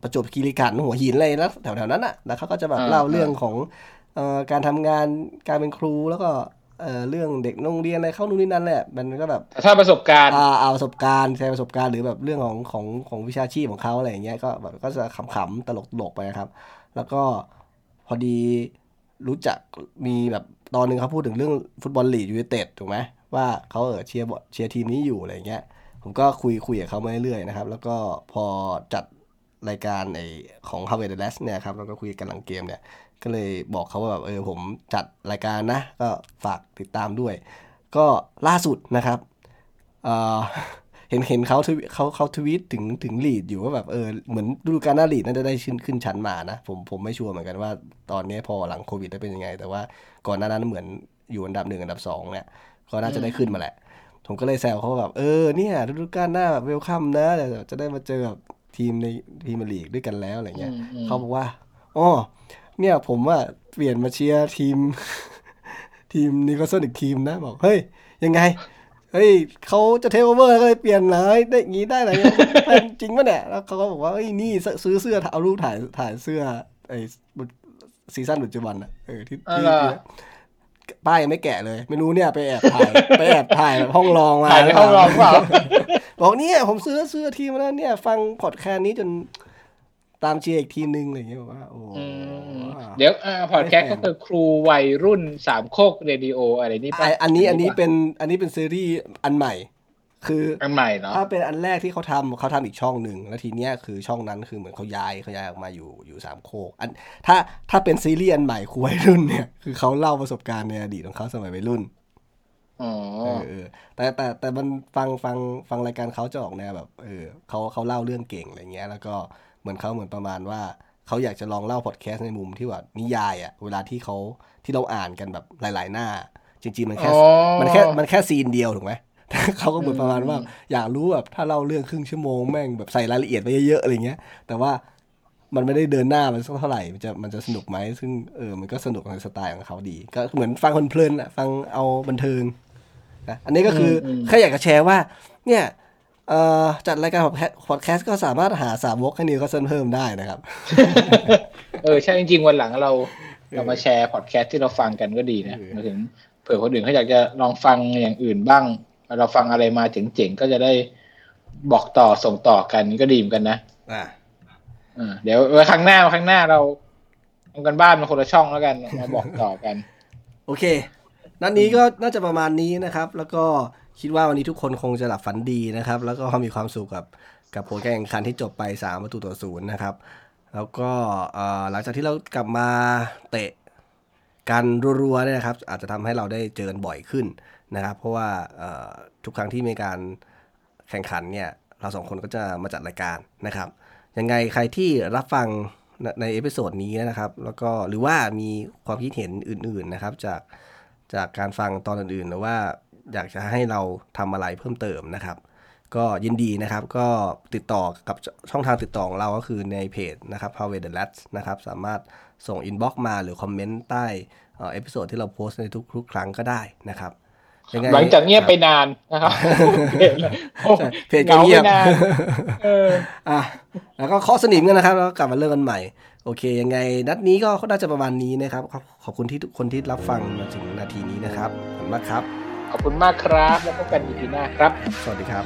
ประจวบคีรีขันธ์หัวหินอะไรแล้วแถวๆนั้นอะแล้วเขาก็จะแบบเล่าเรื่องของการทำงานการเป็นครูแล้วก็เอ่อเรื่องเด็กโรงเรียนอะไรเข้านู่นนี่นั่นแหละมันก็แบบถ้าประสบการณ์อ่าเอาประสบการณ์แชร์ประสบการณ์หรือแบบเรื่องของของของวิชาชีพของเขาอะไรอย่างเงี้ยก็แบบก็จะขำๆตลกๆไปครับ แล้วก็พ อดีรู้จักมีแบบตอนหนึ่งเขาพูดถึงเรื่องฟุตบอลลีดส์ยูไนเต็ดถูกไหมว่าเขาเออเชียร์เชียร์ทีมนี้อยู่อะไรเงี้ย ผมก็คุยคุยกับเขามาเรื่อยๆนะครับ แล้วก็พอจัดรายการไอของ Howay the Lads เนี่ยครับแล้วก็คุยกันหลังเกมเนี่ย ก็เลยบอกเขาว่าแบบเออผมจัดรายการนะ ก็ฝากติดตามด้วย ก็ล่าสุดนะครับเออ เห็นเห็นเขาเขาเขาทวีตถึงถึงลีดอยู่ว่าแบบเออเหมือนดูการหน้าลีดน่าจะได้ขึ้นขึ้นชั้นมานะ ผมผมไม่ชัวร์เหมือนกันว่าตอนนี้พอหลังโควิดได้เป็นยังไง แต่ว่าก่อนหน้านั้นเหมือนอยู่อันดับหนึ่งอันดับสองเนี่ยก็น่าจะได้ขึ้นมาแหละ ผมก็เลยแซวเขาแบบเออเนี่ยฤดูกาลหน้าแบบเวลคัมนะจะได้มาเจอแบบทีมในทีมลีกด้วยกันแล้วอะไรเงี้ยเขาบอกว่าอ๋อเนี่ยผมว่าเปลี่ยนมาเชียร์ทีม ทีมนิวคาสเซิลอีกทีมนะ บอก เฮ้ย ยังไง เฮ้ยเขาจะเทคโอเวอร์ก็เลยเปลี่ยนเลยได้งี้ได้อะไรเป็นจริงปะเนี่ยแล้วเขาก็บอกว่าเฮ้ยนี่ซื้อเสื้อเอารูปถ่ายถ่ายเสื้อไอ้ season ปัจจุบันอะเออที่ที่ป้ายยังไม่แกะเลย ไม่รู้เนี่ยไปแอบถ่ายไปแอบถ่ายห้องลองมาถ่ายในห้องลองเปล่าบอกเนี่ยผมซื้อเสื้อทีมแล้วเนี่ย ฟังพอดแคสต์นี้จน ตามเชียร์อีกทีนึงอะไรอย่างเงี้ยบอกว่าโอ้เดี๋ยวอ่าพอดแคสต์ก็คือครูวัยรุ่นสามโคกเรดิโออะไรนี่ปะอันนี้อันนี้เป็นอันนี้เป็นซีรีส์อันใหม่ คืออันใหม่เนาะถ้าเป็นอันแรกที่เขาทำเขาทำอีกช่องหนึ่งแล้วทีเนี้ยคือช่องนั้นคือเหมือนเขาย้ายเขาย้ายออกมาอยู่อยู่สามโคกอันถ้าถ้าเป็นซีรีส์อันใหม่ครูวัยรุ่นเนี่ยคือเขาเล่าประสบการณ์ในอดีตของเขาสมัยวัยรุ่นอ๋อเออแต่แต่แต่มันฟังฟังฟังรายการเขาจะออกแนวแบบเออเขาเขาเล่าเรื่องเก่งอะไรเงี้ย แล้วก็ เหมือนเขาเหมือนประมาณว่าเขาอยากจะลองเล่าพอดแคสต์ในมุมที่ว่านิยายอะเวลาที่เขาที่เราอ่านกันแบบหลาย ๆ หน้า จริง ๆ มันแค่มันแค่มันแค่ซีนเดียวถูกไหมเขาก็เหมือนประมาณว่า อยากรู้แบบถ้าเล่าเรื่องครึ่งชั่วโมงแม่งแบบใส่รายละเอียดไปเยอะๆอะไรเงี้ย แต่ว่ามันไม่ได้เดินหน้ามันสักเท่าไหร่ มันจะมันจะสนุกไหม ซึ่งเออ มันก็สนุกในสไตล์ของเขาดี ก็เหมือนฟังคนเพลินอะฟังเอาบันเทิงอันนี้ก็คือแค่อยากจะแชร์ว่า เนี่ย จัดรายการพอดแคสต์ก็สามารถหาสามวกให้นิวก็เซนเพิ่มได้นะครับ เออ ใช่จริงๆ วันหลังเราเรามาแชร์พอดแคสต์ที่เราฟังกันก็ดีนะมาถึงเผื่อคนอื่นเขาอยากจะลองฟังอย่างอื่นบ้าง เราฟังอะไรมาเจ๋งๆ ก็จะได้บอกต่อส่งต่อกันก็ดีเหมือนกันนะอ่าเดี๋ยวไว้ครั้งหน้าครั้งหน้าเราทำกันบ้านมาคนละช่องแล้วกันมาบอกต่อกัน โอเค นัดนี้ก็น่าจะประมาณนี้นะครับ แล้วก็ คิดว่าวันนี้ทุกคนคงจะหลับฝันดีนะครับ แล้วก็มีความสุขกับกับผลการแข่งขันที่จบไป3ประตูต่อศูนย์นะครับ แล้วก็หลังจากที่เรากลับมาเตะกันรัวๆเนี่ยนะครับ อาจจะทำให้เราได้เจอกันบ่อยขึ้นนะครับ เพราะว่าทุกครั้งที่มีการแข่งขันเนี่ยเราสองคนก็จะมาจัดรายการนะครับ ยังไงใครที่รับฟังใน episode นี้นะครับ แล้วก็หรือว่ามีความคิดเห็นอื่น ๆนะครับ จากจากการฟังตอนอื่นๆหรือว่า อยากจะให้เราทำอะไรเพิ่มเติมนะครับ ก็ยินดีนะครับ ก็ติดต่อกับช่องทางติดต่อของเราก็คือในเพจนะครับ Howay the Lads นะครับ สามารถส่ง inbox มาหรือ comment ใต้ episode ที่เราโพสต์ในทุกๆ ครั้งก็ได้นะครับหลังจากเงียบไปนานนะครับเพจก็เงียบอะแล้วก็ข้อสนิมกันนะครับ แล้วกลับมาเริ่มกันใหม่ โอเค ยังไง นัดนี้ก็น่าจะประมาณนี้นะครับ ขอบคุณที่ทุกคนที่รับฟังมาถึงนาทีนี้นะครับ ขอบคุณมากครับ ขอบคุณมากครับ แล้วพบกันอีพีหน้าครับ สวัสดีครั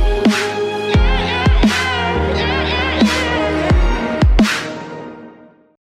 บ